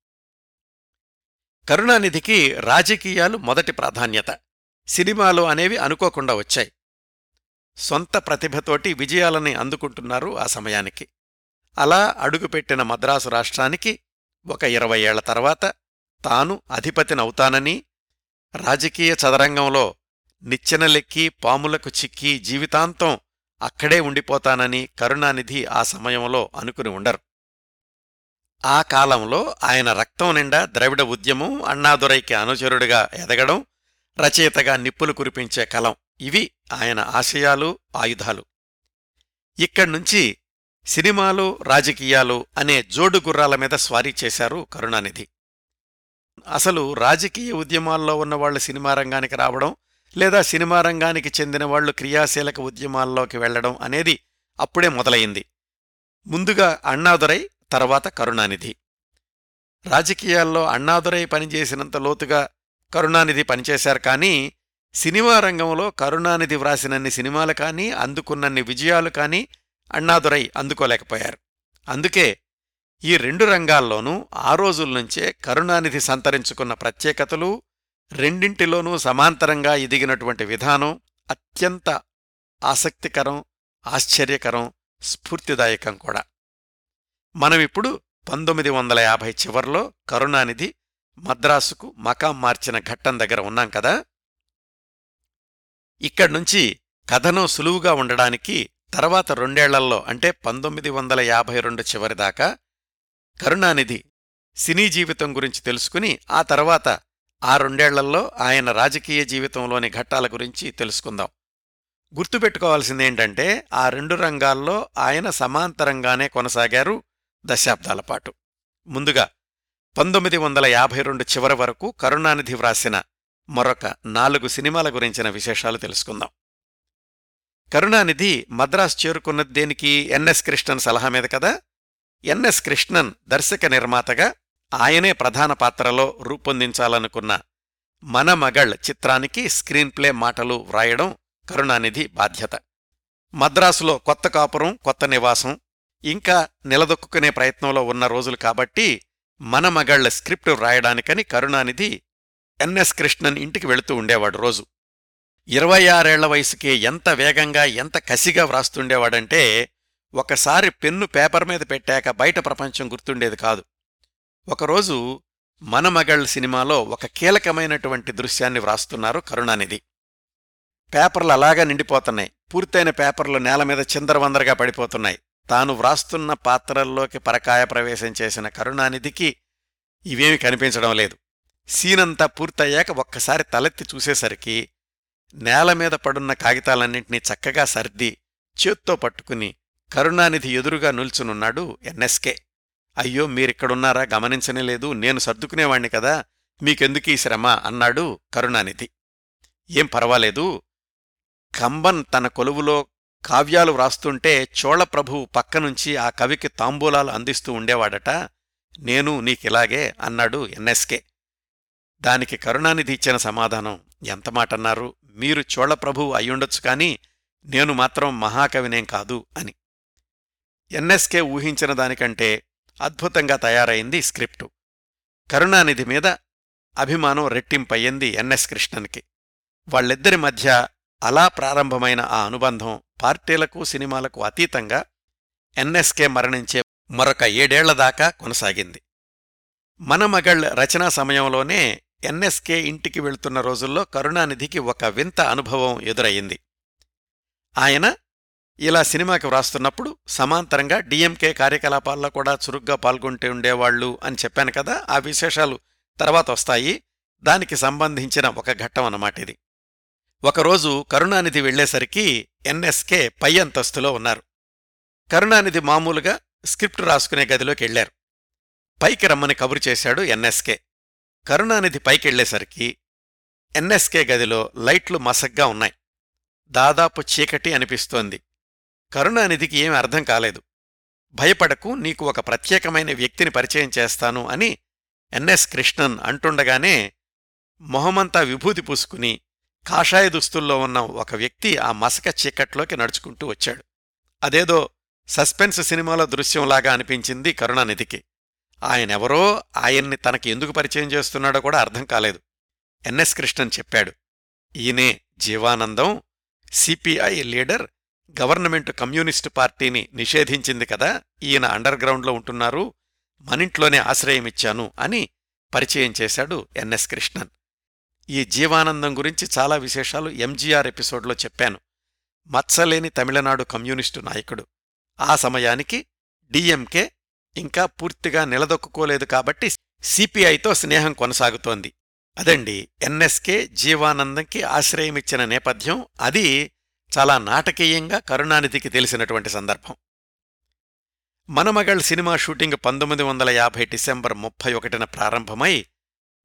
కరుణానిధికి రాజకీయాలు మొదటి ప్రాధాన్యత. సినిమాలు అనేవి అనుకోకుండా వచ్చాయి. సొంత ప్రతిభతోటి విజయాలని అందుకుంటున్నారు ఆ సమయానికి. అలా అడుగుపెట్టిన మద్రాసు రాష్ట్రానికి ఒక ఇరవై ఏళ్ళ తర్వాత తాను అధిపతినవుతానని రాజకీయ చదరంగంలో నిచ్చెనలెక్కి పాములకు చిక్కి జీవితాంతం అక్కడే ఉండిపోతానని కరుణానిధి ఆ సమయంలో అనుకుని ఉండరు. ఆ కాలంలో ఆయన రక్తం నిండా ద్రవిడ ఉద్యమం అన్నాదురైకి అనుచరుడిగా ఎదగడం రచయితగా నిప్పులు కురిపించే కలం. ఇవి ఆయన ఆశయాలు ఆయుధాలు. ఇక్కడ్నుంచి సినిమాలు రాజకీయాలు అనే జోడు గుర్రాల మీద స్వారీ చేశారు కరుణానిధి. అసలు రాజకీయ ఉద్యమాల్లో ఉన్నవాళ్ళు సినిమా రంగానికి రావడం లేదా సినిమా రంగానికి చెందిన వాళ్ళు క్రియాశీలక ఉద్యమాల్లోకి వెళ్ళడం అనేది అప్పుడే మొదలైంది ముందుగా అణ్ణాదురై తర్వాత కరుణానిధి. రాజకీయాల్లో అణ్ణాదురై పనిచేసినంత లోతుగా కరుణానిధి పనిచేశారు కానీ సినిమా రంగంలో కరుణానిధి వ్రాసినన్ని సినిమాలు కానీ అందుకున్నన్ని విజయాలు కానీ అణ్ణాదురై అందుకోలేకపోయారు. అందుకే ఈ రెండు రంగాల్లోనూ ఆ రోజుల్నుంచే కరుణానిధి సంతరించుకున్న ప్రత్యేకతలు రెండింటిలోనూ సమాంతరంగా ఎదిగినటువంటి విధానం అత్యంత ఆసక్తికరం ఆశ్చర్యకరం స్ఫూర్తిదాయకం కూడా. మనమిప్పుడు పంతొమ్మిది వందల యాభై చివర్లో కరుణానిధి మద్రాసుకు మకాం మార్చిన ఘట్టం దగ్గర ఉన్నాం కదా? ఇక్కడ్నుంచి కథనం సులువుగా ఉండడానికి తర్వాత రెండేళ్ళల్లో అంటే పంతొమ్మిది వందల యాభై రెండు చివరిదాకా కరుణానిధి సినీ జీవితం గురించి తెలుసుకుని ఆ తర్వాత ఆ రెండేళ్ళలో ఆయన రాజకీయ జీవితంలోని ఘట్టాల గురించి తెలుసుకుందాం. గుర్తుపెట్టుకోవాల్సిందేంటంటే ఆ రెండు రంగాల్లో ఆయన సమాంతరంగానే కొనసాగారు దశాబ్దాల పాటు. ముందుగా పంతొమ్మిది వందల యాభై రెండు చివరి వరకు కరుణానిధి వ్రాసిన మరొక నాలుగు సినిమాల గురించిన విశేషాలు తెలుసుకుందాం. కరుణానిధి మద్రాస్ చేరుకున్నది దేనికి? ఎన్ఎస్ కృష్ణన్ సలహా మీద కదా? ఎన్ఎస్ కృష్ణన్ దర్శక నిర్మాతగా ఆయనే ప్రధాన పాత్రలో రూపొందించాలనుకున్న మన మగళ్ చిత్రానికి స్క్రీన్ప్లే మాటలు వ్రాయడం కరుణానిధి బాధ్యత. మద్రాసులో కొత్త కాపురం కొత్త నివాసం ఇంకా నిలదొక్కునే ప్రయత్నంలో ఉన్న రోజులు కాబట్టి మన మగళ్ళ స్క్రిప్ట్ వ్రాయడానికని కరుణానిధి ఎన్ఎస్ కృష్ణన్ ఇంటికి వెళుతూ ఉండేవాడు రోజు. ఇరవై ఆరేళ్ళ వయసుకే ఎంత వేగంగా ఎంత కసిగా వ్రాస్తుండేవాడంటే ఒకసారి పెన్ను పేపర్ మీద పెట్టాక బయట ప్రపంచం గుర్తుండేది కాదు. ఒకరోజు మనమగళ్ సినిమాలో ఒక కీలకమైనటువంటి దృశ్యాన్ని వ్రాస్తున్నారు కరుణానిధి. పేపర్లు అలాగా నిండిపోతున్నాయి. పూర్తయిన పేపర్లు నేల మీద చిందరవందరగా పడిపోతున్నాయి. తాను వ్రాస్తున్న పాత్రల్లోకి పరకాయ ప్రవేశం చేసిన కరుణానిధికి ఇవేమి కనిపించడం లేదు. సీనంతా పూర్తయ్యాక ఒక్కసారి తలెత్తి చూసేసరికి నేల మీద పడున్న కాగితాలన్నింటినీ చక్కగా సర్ది చేత్తో పట్టుకుని కరుణానిధి ఎదురుగా నిల్చునున్నాడు ఎన్ఎస్కే అయ్యో మీరిక్కడున్నారా? గమనించనే లేదు. నేను సర్దుకునేవాణ్ణి కదా. మీకెందుకీ శ్రమ? అన్నాడు కరుణానిధి. ఏం పర్వాలేదు. కంబన్ తన కొలువులో కావ్యాలు వ్రాస్తుంటే చోళప్రభువు పక్కనుంచి ఆ కవికి తాంబూలాలు అందిస్తూ ఉండేవాడట. నేను నీకిలాగే అన్నాడు ఎన్ఎస్కే. దానికి కరుణానిధి ఇచ్చిన సమాధానం ఎంత మాటన్నారు? మీరు చోళప్రభువు అయ్యుండొచ్చు కాని నేను మాత్రం మహాకవినేం కాదు అని. ఎన్ఎస్కే ఊహించిన దానికంటే అద్భుతంగా తయారైంది స్క్రిప్టు. కరుణానిధి మీద అభిమానం రెట్టింపయ్యింది ఎన్ఎస్ కృష్ణన్కి. వాళ్ళిద్దరి మధ్య అలా ప్రారంభమైన ఆ అనుబంధం పార్టీలకు సినిమాలకు అతీతంగా ఎన్ఎస్కే మరణించే మరొక ఏడేళ్ళ దాకా కొనసాగింది. మనమగళ్ రచనా సమయంలోనే ఎన్ఎస్కే ఇంటికి వెళ్తున్న రోజుల్లో కరుణానిధికి ఒక వింత అనుభవం ఎదురయ్యింది. ఆయన ఇలా సినిమాకి వ్రాస్తున్నప్పుడు సమాంతరంగా డిఎంకే కార్యకలాపాల్లో కూడా చురుగ్గా పాల్గొంటూ ఉండేవాళ్ళు అని చెప్పాను కదా ఆ విశేషాలు తర్వాత వస్తాయి. దానికి సంబంధించిన ఒక ఘట్టం అన్నమాట ఇది. ఒకరోజు కరుణానిధి వెళ్ళేసరికి ఎన్ఎస్కే పై అంతస్తులో ఉన్నారు. కరుణానిధి మామూలుగా స్క్రిప్ట్ రాసుకునే గదిలోకి వెళ్ళారు పైకి రమ్మని కబురు చేశాడు ఎన్ఎస్కే. కరుణానిధి పైకెళ్ళేసరికి ఎన్ఎస్కే గదిలో లైట్లు మసగ్గా ఉన్నాయి. దాదాపు చీకటి అనిపిస్తోంది. కరుణానిధికి ఏమీ అర్థం కాలేదు. భయపడకు నీకు ఒక ప్రత్యేకమైన వ్యక్తిని పరిచయం చేస్తాను అని ఎన్ఎస్ కృష్ణన్ అంటుండగానే మొహమంతా విభూతి పూసుకుని కాషాయ దుస్తుల్లో ఉన్న ఒక వ్యక్తి ఆ మసక చీకట్లోకి నడుచుకుంటూ వచ్చాడు. అదేదో సస్పెన్స్ సినిమాలో దృశ్యంలాగా అనిపించింది కరుణానిధికి. ఆయనెవరో ఆయన్ని తనకి ఎందుకు పరిచయం చేస్తున్నాడో కూడా అర్థం కాలేదు. ఎన్ఎస్ కృష్ణన్ చెప్పాడు ఈయనే Jeevanandam CPI leader government communist పార్టీని నిషేధించింది కదా ఈయన అండర్ గ్రౌండ్లో ఉంటున్నారు మనింట్లోనే ఆశ్రయమిచ్చాను అని పరిచయం చేశాడు ఎన్ఎస్ కృష్ణన్. ఈ జీవానందం గురించి చాలా విశేషాలు ఎంజీఆర్ ఎపిసోడ్లో చెప్పాను. మత్సలేని తమిళనాడు కమ్యూనిస్టు నాయకుడు. ఆ సమయానికి డిఎంకే ఇంకా పూర్తిగా నిలదొక్కుకోలేదు కాబట్టి సిపిఐతో స్నేహం కొనసాగుతోంది. అదండి ఎన్ఎస్కే జీవానందంకి ఆశ్రయమిచ్చిన నేపథ్యం. అది చాలా నాటకీయంగా కరుణానిధికి తెలిసినటువంటి సందర్భం. మనమగళ్ సినిమా షూటింగ్ పంతొమ్మిది వందల యాభై డిసెంబర్ ముప్పై ఒకటిన ప్రారంభమై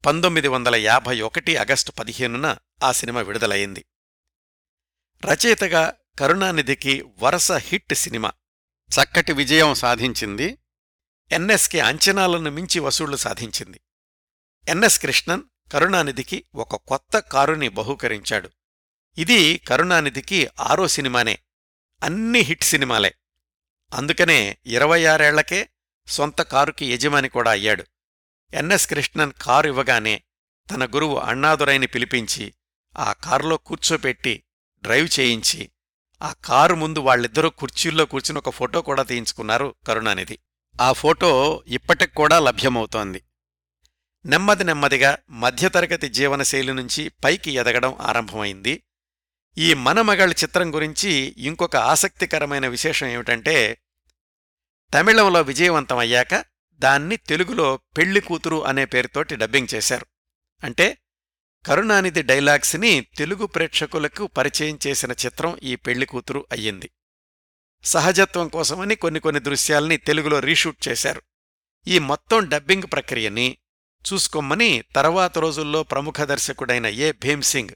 పంతొమ్మిది వందల యాభై ఒకటి ఆగస్టు పదిహేనున ఆ సినిమా విడుదలయింది రచయితగా కరుణానిధికి వరుస హిట్ సినిమా చక్కటి విజయం సాధించింది. ఎన్ఎస్కి అంచనాలను మించి వసూళ్ళు సాధించింది. ఎన్ఎస్ కృష్ణన్ కరుణానిధికి ఒక కొత్త కారుని బహూకరించాడు. ఇది కరుణానిధికి ఆరో సినిమానే అన్ని హిట్ సినిమాలే. అందుకనే ఇరవై ఆరేళ్ళకే సొంత కారుకి యజమాని కూడా అయ్యాడు. ఎన్ఎస్ కృష్ణన్ కారు ఇవ్వగానే తన గురువు అణ్ణాదురైని పిలిపించి ఆ కారులో కూర్చోపెట్టి డ్రైవ్ చేయించి ఆ కారు ముందు వాళ్ళిద్దరూ కుర్చీల్లో కూర్చుని ఒక ఫోటో కూడా తీయించుకున్నారు కరుణానిధి. ఆ ఫోటో ఇప్పటికి కూడా లభ్యమవుతోంది. నెమ్మది నెమ్మదిగా మధ్యతరగతి జీవనశైలి నుంచి పైకి ఎదగడం ఆరంభమైంది. ఈ మనమగళ్ చిత్రం గురించి ఇంకొక ఆసక్తికరమైన విశేషం ఏమిటంటే తమిళంలో విజయవంతమయ్యాక దాన్ని తెలుగులో పెళ్ళి కూతురు అనే పేరుతోటి డబ్బింగ్ చేశారు. అంటే కరుణానిధి డైలాగ్స్ని తెలుగు ప్రేక్షకులకు పరిచయం చేసిన చిత్రం ఈ పెళ్ళి కూతురు అయ్యింది. సహజత్వం కోసమని కొన్ని కొన్ని దృశ్యాల్ని తెలుగులో రీషూట్ చేశారు. ఈ మొత్తం డబ్బింగ్ ప్రక్రియని చూసుకోమని తర్వాత రోజుల్లో ప్రముఖ దర్శకుడైన ఏ భీమ్సింగ్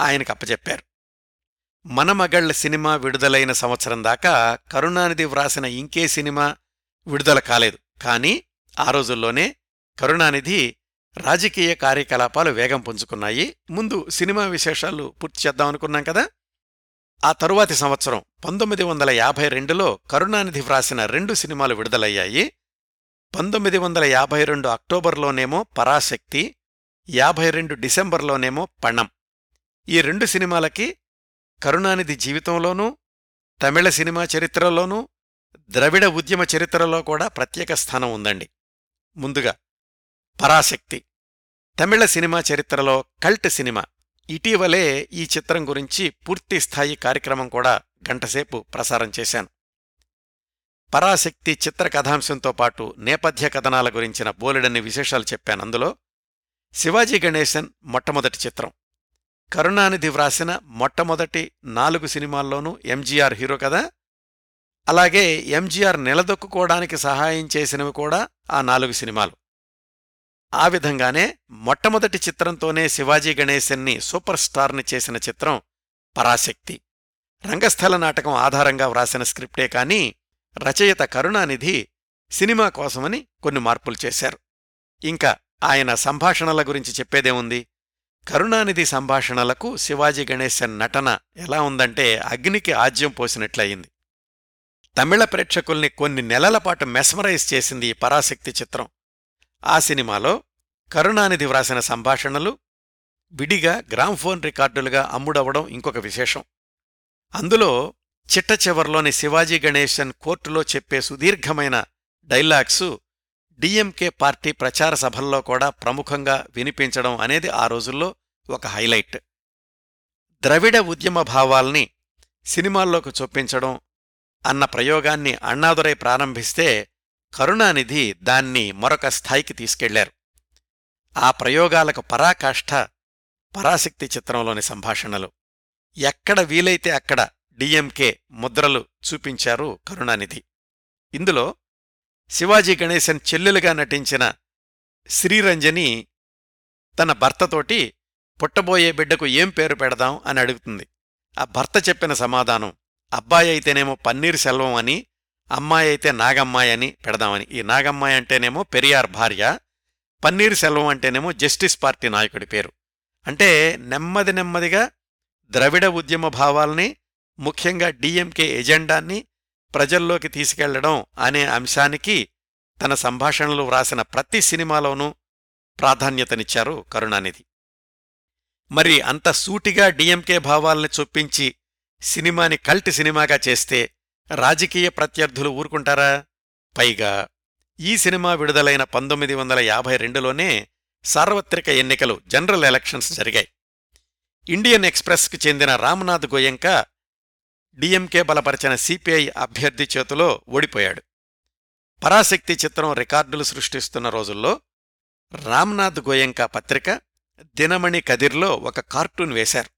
ఆయనకు అప్పచెప్పారు మనమగళ్ళ సినిమా విడుదలైన సంవత్సరం దాకా కరుణానిధి వ్రాసిన ఇంకే సినిమా విడుదల కాలేదు. కానీ ఆ రోజుల్లోనే కరుణానిధి రాజకీయ కార్యకలాపాలు వేగం పుంజుకున్నాయి. ముందు సినిమా విశేషాలు పూర్తి చేద్దామనుకున్నాం కదా? ఆ తరువాతి సంవత్సరం పంతొమ్మిది వందల యాభై రెండులో కరుణానిధి వ్రాసిన రెండు సినిమాలు విడుదలయ్యాయి. పంతొమ్మిది వందల యాభై రెండు అక్టోబర్లోనేమో పరాశక్తి యాభై రెండు డిసెంబర్లోనేమో పణం. ఈ రెండు సినిమాలకి కరుణానిధి జీవితంలోనూ తమిళ సినిమా చరిత్రలోనూ ద్రవిడ ఉద్యమ చరిత్రలో కూడా ప్రత్యేక స్థానం ఉందండి. ముందుగా పరాశక్తి. తమిళ సినిమా చరిత్రలో కల్ట్ సినిమా. ఇటీవలే ఈ చిత్రం గురించి పూర్తి స్థాయి కార్యక్రమం కూడా గంటసేపు ప్రసారం చేశాను. పరాశక్తి చిత్ర కథాంశంతో పాటు నేపథ్య కథనాల గురించిన బోలెడన్ని విశేషాలు చెప్పాను అందులో. శివాజీ గణేశన్ మొట్టమొదటి చిత్రం. కరుణానిధి వ్రాసిన మొట్టమొదటి నాలుగు సినిమాల్లోనూ ఎంజీఆర్ హీరో కదా? అలాగే ఎంజీఆర్ నిలదొక్కుకోవడానికి సహాయం చేసినవి కూడా ఆ నాలుగు సినిమాలు. ఆ విధంగానే మొట్టమొదటి చిత్రంతోనే శివాజీ గణేశన్ని సూపర్ స్టార్ని చేసిన చిత్రం పరాశక్తి. రంగస్థల నాటకం ఆధారంగా వ్రాసిన స్క్రిప్టే కాని రచయిత కరుణానిధి సినిమా కోసమని కొన్ని మార్పులు చేశారు. ఇంకా ఆయన సంభాషణల గురించి చెప్పేదేముంది? కరుణానిధి సంభాషణలకు శివాజీ గణేశన్ నటన ఎలా ఉందంటే అగ్నికి ఆజ్యం పోసినట్లయింది. తమిళ ప్రేక్షకుల్ని కొన్ని నెలల పాటు మెస్మరైజ్ చేసింది ఈ పరాశక్తి చిత్రం. ఆ సినిమాలో కరుణానిధి వ్రాసిన సంభాషణలు విడిగా గ్రామ్ఫోన్ రికార్డులుగా అమ్ముడవడం ఇంకొక విశేషం. అందులో చిట్ట చివర్లోని శివాజీ గణేశన్ కోర్టులో చెప్పే సుదీర్ఘమైన డైలాగ్సు డిఎంకే పార్టీ ప్రచార సభల్లో కూడా ప్రముఖంగా వినిపించడం అనేది ఆ రోజుల్లో ఒక హైలైట్. ద్రవిడ ఉద్యమ భావాల్ని సినిమాల్లోకి చొప్పించడం అన్న ప్రయోగాన్ని అణ్ణాదురై ప్రారంభిస్తే కరుణానిధి దాన్ని మరొక స్థాయికి తీసుకెళ్ళారు. ఆ ప్రయోగాలకు పరాకాష్ఠ పరాశక్తి చిత్రంలోని సంభాషణలు. ఎక్కడ వీలైతే అక్కడ డిఎంకే ముద్రలు చూపించారు కరుణానిధి. ఇందులో శివాజీ గణేశన్ చెల్లెలుగా నటించిన శ్రీరంజని తన భర్తతోటి పుట్టబోయే బిడ్డకు ఏం పేరు పెడదాం అని అడుగుతుంది. ఆ భర్త చెప్పిన సమాధానం అబ్బాయి అయితేనేమో పన్నీర్ సెల్వం అని అమ్మాయి అయితే నాగమ్మాయి అని పెడదామని. ఈ నాగమ్మాయి అంటేనేమో పెరియార్ భార్య పన్నీర్ సెల్వం అంటేనేమో జస్టిస్ పార్టీ నాయకుడి పేరు. అంటే నెమ్మది నెమ్మదిగా ద్రవిడ ఉద్యమ భావాల్ని ముఖ్యంగా డిఎంకే ఎజెండాన్ని ప్రజల్లోకి తీసుకెళ్ళడం అనే అంశానికి తన సంభాషణలు వ్రాసిన ప్రతి సినిమాలోనూ ప్రాధాన్యతనిచ్చారు కరుణానిధి. మరి అంత సూటిగా డిఎంకే భావాల్ని చొప్పించి సినిమాని కల్ట్ సినిమాగా చేస్తే రాజకీయ ప్రత్యర్థులు ఊరుకుంటారా? పైగా ఈ సినిమా విడుదలైన పంతొమ్మిది వందల యాభై రెండులోనే సార్వత్రిక ఎన్నికలు జనరల్ ఎలక్షన్స్ జరిగాయి. ఇండియన్ ఎక్స్ప్రెస్కు చెందిన రామ్నాథ్ గోయంక డిఎంకే బలపరిచిన సిపిఐ అభ్యర్థి చేతిలో ఓడిపోయాడు. పరాశక్తి చిత్రం రికార్డులు సృష్టిస్తున్న రోజుల్లో రామ్నాథ్ గోయంక పత్రిక దినమణి కదిర్లో ఒక కార్టూన్ వేశారు.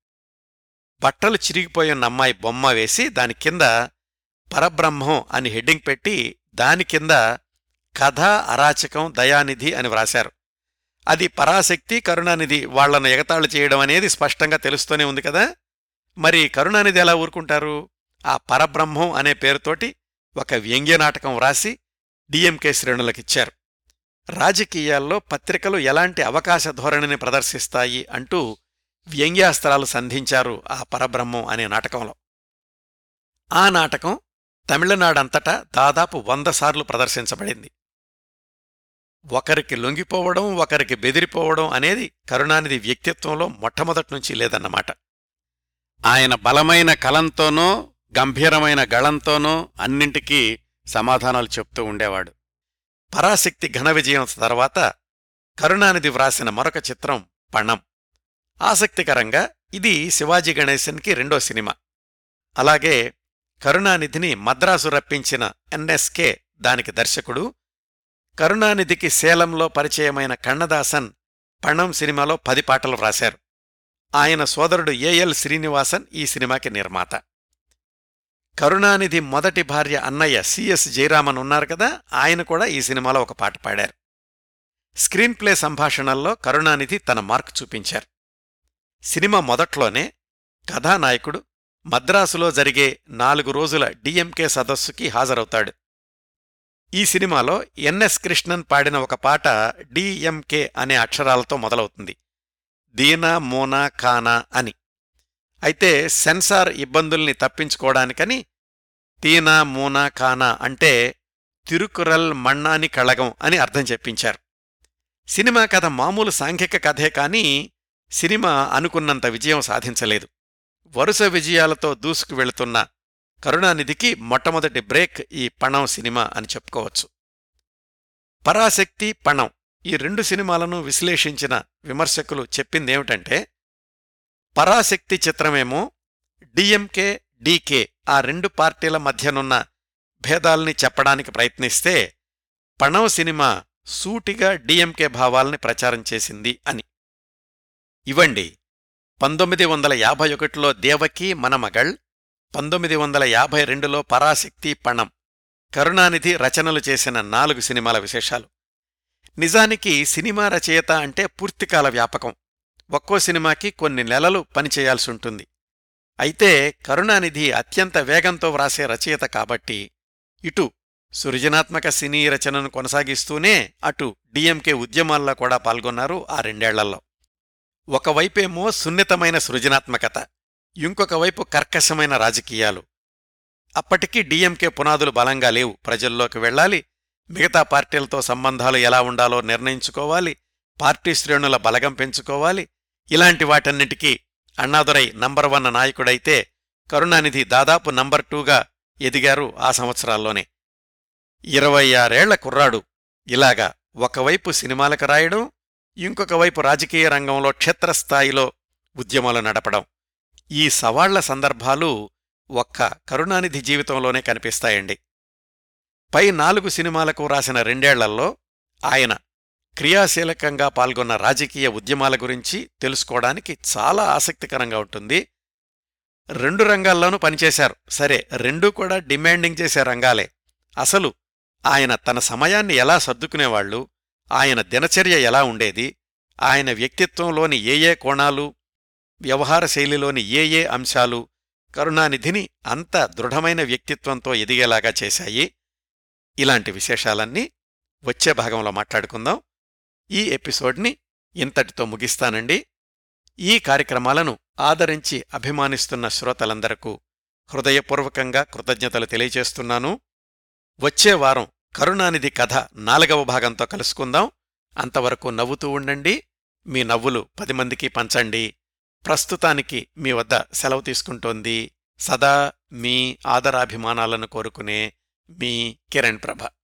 బట్టలు చిరిగిపోయిన అమ్మాయి బొమ్మ వేసి దాని కింద పరబ్రహ్మం అని హెడ్డింగ్ పెట్టి దాని కింద కథ అరాచకం దయానిధి అని వ్రాశారు. అది పరాశక్తి కరుణానిధి వాళ్ళను ఎగతాళి చేయడం అనేది స్పష్టంగా తెలుస్తూనే ఉంది కదా? మరి కరుణానిధి ఎలా ఊరుకుంటారు? ఆ పరబ్రహ్మం అనే పేరుతోటి ఒక వ్యంగ్య నాటకం వ్రాసి డిఎంకే శ్రేణులకిచ్చారు. రాజకీయాల్లో పత్రికలు ఎలాంటి అవకాశ ధోరణిని ప్రదర్శిస్తాయి అంటూ వ్యంగ్యాస్త్రాలు సంధించారు ఆ పరబ్రహ్మం అనే నాటకంలో. ఆ నాటకం తమిళనాడంతటా దాదాపు వంద సార్లు ప్రదర్శించబడింది. ఒకరికి లొంగిపోవడం ఒకరికి బెదిరిపోవడం అనేది కరుణానిధి వ్యక్తిత్వంలో మొట్టమొదట్నుంచి లేదన్నమాట. ఆయన బలమైన కలంతోనో గంభీరమైన గళంతోనో అన్నింటికీ సమాధానాలు చెప్తూ ఉండేవాడు. పరాశక్తి ఘన విజయం తర్వాత కరుణానిధి వ్రాసిన మరొక చిత్రం పణం. ఆసక్తికరంగా ఇది శివాజీ గణేశన్కి రెండో సినిమా. అలాగే కరుణానిధిని మద్రాసు రప్పించిన ఎన్ఎస్కే దానికి దర్శకుడు. కరుణానిధికి సేలంలో పరిచయమైన కన్నదాసన్ పణం సినిమాలో పది పాటలు వ్రాశారు. ఆయన సోదరుడు ఏఎల్ శ్రీనివాసన్ ఈ సినిమాకి నిర్మాత. కరుణానిధి మొదటి భార్య అన్నయ్య సిఎస్ జయరామన్ ఉన్నారు కదా ఆయన కూడా ఈ సినిమాలో ఒక పాట పాడారు. స్క్రీన్ ప్లే సంభాషణల్లో కరుణానిధి తన మార్క్ చూపించారు. సినిమా మొదట్లోనే కథానాయకుడు మద్రాసులో జరిగే నాలుగు రోజుల డిఎంకే సదస్సుకి హాజరవుతాడు. ఈ సినిమాలో ఎన్ఎస్ కృష్ణన్ పాడిన ఒక పాట డిఎంకే అనే అక్షరాలతో మొదలవుతుంది. దీనా మోనా ఖానా అని. అయితే సెన్సార్ ఇబ్బందుల్ని తప్పించుకోవడానికని తీనా మూనా కానా అంటే తిరుకురల్ మಣ್ಣాని కళగం అని అర్థం చెప్పించారు. సినిమా కథ మామూలు సాంఘిక కథే కానీ సినిమా అనుకున్నంత విజయం సాధించలేదు. వరుస విజయాలతో దూసుకు వెళుతున్న కరుణానిధికి మొట్టమొదటి బ్రేక్ ఈ పణం సినిమా అని చెప్పుకోవచ్చు. పరాశక్తి పణం ఈ రెండు సినిమాలను విశ్లేషించిన విమర్శకులు చెప్పిందేమిటంటే పరాశక్తి చిత్రమేమో డిఎంకే డీకే ఆ రెండు పార్టీల మధ్యనున్న భేదాల్ని చెప్పడానికి ప్రయత్నిస్తే పణం సినిమా సూటిగా డిఎంకే భావాల్ని ప్రచారం చేసింది అని. ఇవ్వండి. పంతొమ్మిది వందల యాభై ఒకటిలో దేవకి మనమగళ్ పంతొమ్మిది వందల యాభై రెండులో పరాశక్తి పణం కరుణానిధి రచనలు చేసిన నాలుగు సినిమాల విశేషాలు. నిజానికి సినిమా రచయిత అంటే పూర్తికాల వ్యాపకం. ఒక్కో సినిమాకి కొన్ని నెలలు పనిచేయాల్సి ఉంటుంది. అయితే కరుణానిధి అత్యంత వేగంతో వ్రాసే రచయిత కాబట్టి ఇటు సృజనాత్మక సినీ రచనను కొనసాగిస్తూనే అటు డిఎంకే ఉద్యమాల్లో కూడా పాల్గొన్నారు ఆ రెండేళ్ళలో. ఒకవైపేమో సున్నితమైన సృజనాత్మకత ఇంకొక వైపు కర్కశమైన రాజకీయాలు. అప్పటికీ డిఎంకే పునాదులు బలంగా లేవు. ప్రజల్లోకి వెళ్ళాలి మిగతా పార్టీలతో సంబంధాలు ఎలా ఉండాలో నిర్ణయించుకోవాలి పార్టీ శ్రేణుల బలగం పెంచుకోవాలి ఇలాంటి వాటన్నిటికీ అన్నాదురై నంబర్ వన్ నాయకుడైతే కరుణానిధి దాదాపు నంబర్ టూగా ఎదిగారు ఆ సంవత్సరాల్లోనే. ఇరవై ఆరేళ్ళ కుర్రాడు. ఇలాగా ఒకవైపు సినిమాలకు రాయడం ఇంకొక వైపు రాజకీయ రంగంలో క్షేత్రస్థాయిలో ఉద్యమాలు నడపడం. ఈ సవాళ్ళ సందర్భాలు ఒక్క కరుణానిధి జీవితంలోనే కనిపిస్తాయండి. పై నాలుగు సినిమాలకు రాసిన రెండేళ్ళల్లో ఆయన క్రియాశీలకంగా పాల్గొన్న రాజకీయ ఉద్యమాల గురించి తెలుసుకోవడానికి చాలా ఆసక్తికరంగా ఉంటుంది. రెండు రంగాల్లోనూ పనిచేశారు. సరే రెండూ కూడా డిమాండింగ్ చేసే రంగాలే. అసలు ఆయన తన సమయాన్ని ఎలా సర్దుకునేవాళ్ళు ఆయన దినచర్య ఎలా ఉండేది? ఆయన వ్యక్తిత్వంలోని ఏ ఏ కోణాలు? వ్యవహార శైలిలోని ఏ ఏ అంశాలు? కరుణానిధిని అంత దృఢమైన వ్యక్తిత్వంతో ఎదిగేలాగా చేశాయి. ఇలాంటి విశేషాలన్నీ వచ్చే భాగంలో మాట్లాడుకుందాం. ఈ ఎపిసోడ్ని ఇంతటితో ముగిస్తానండి. ఈ కార్యక్రమాలను ఆదరించి అభిమానిస్తున్న శ్రోతలందరకు హృదయపూర్వకంగా కృతజ్ఞతలు తెలియచేస్తున్నాను వచ్చే వారం కరుణానిధి కథ నాలుగవ భాగంతో కలుసుకుందాం. అంతవరకు నవ్వుతూ ఉండండి. మీ నవ్వులు పది మందికి పంచండి. ప్రస్తుతానికి మీ వద్ద సెలవు తీసుకుంటోంది సదా మీ ఆదరాభిమానాలను కోరుకునే మీ కిరణ్ ప్రభ.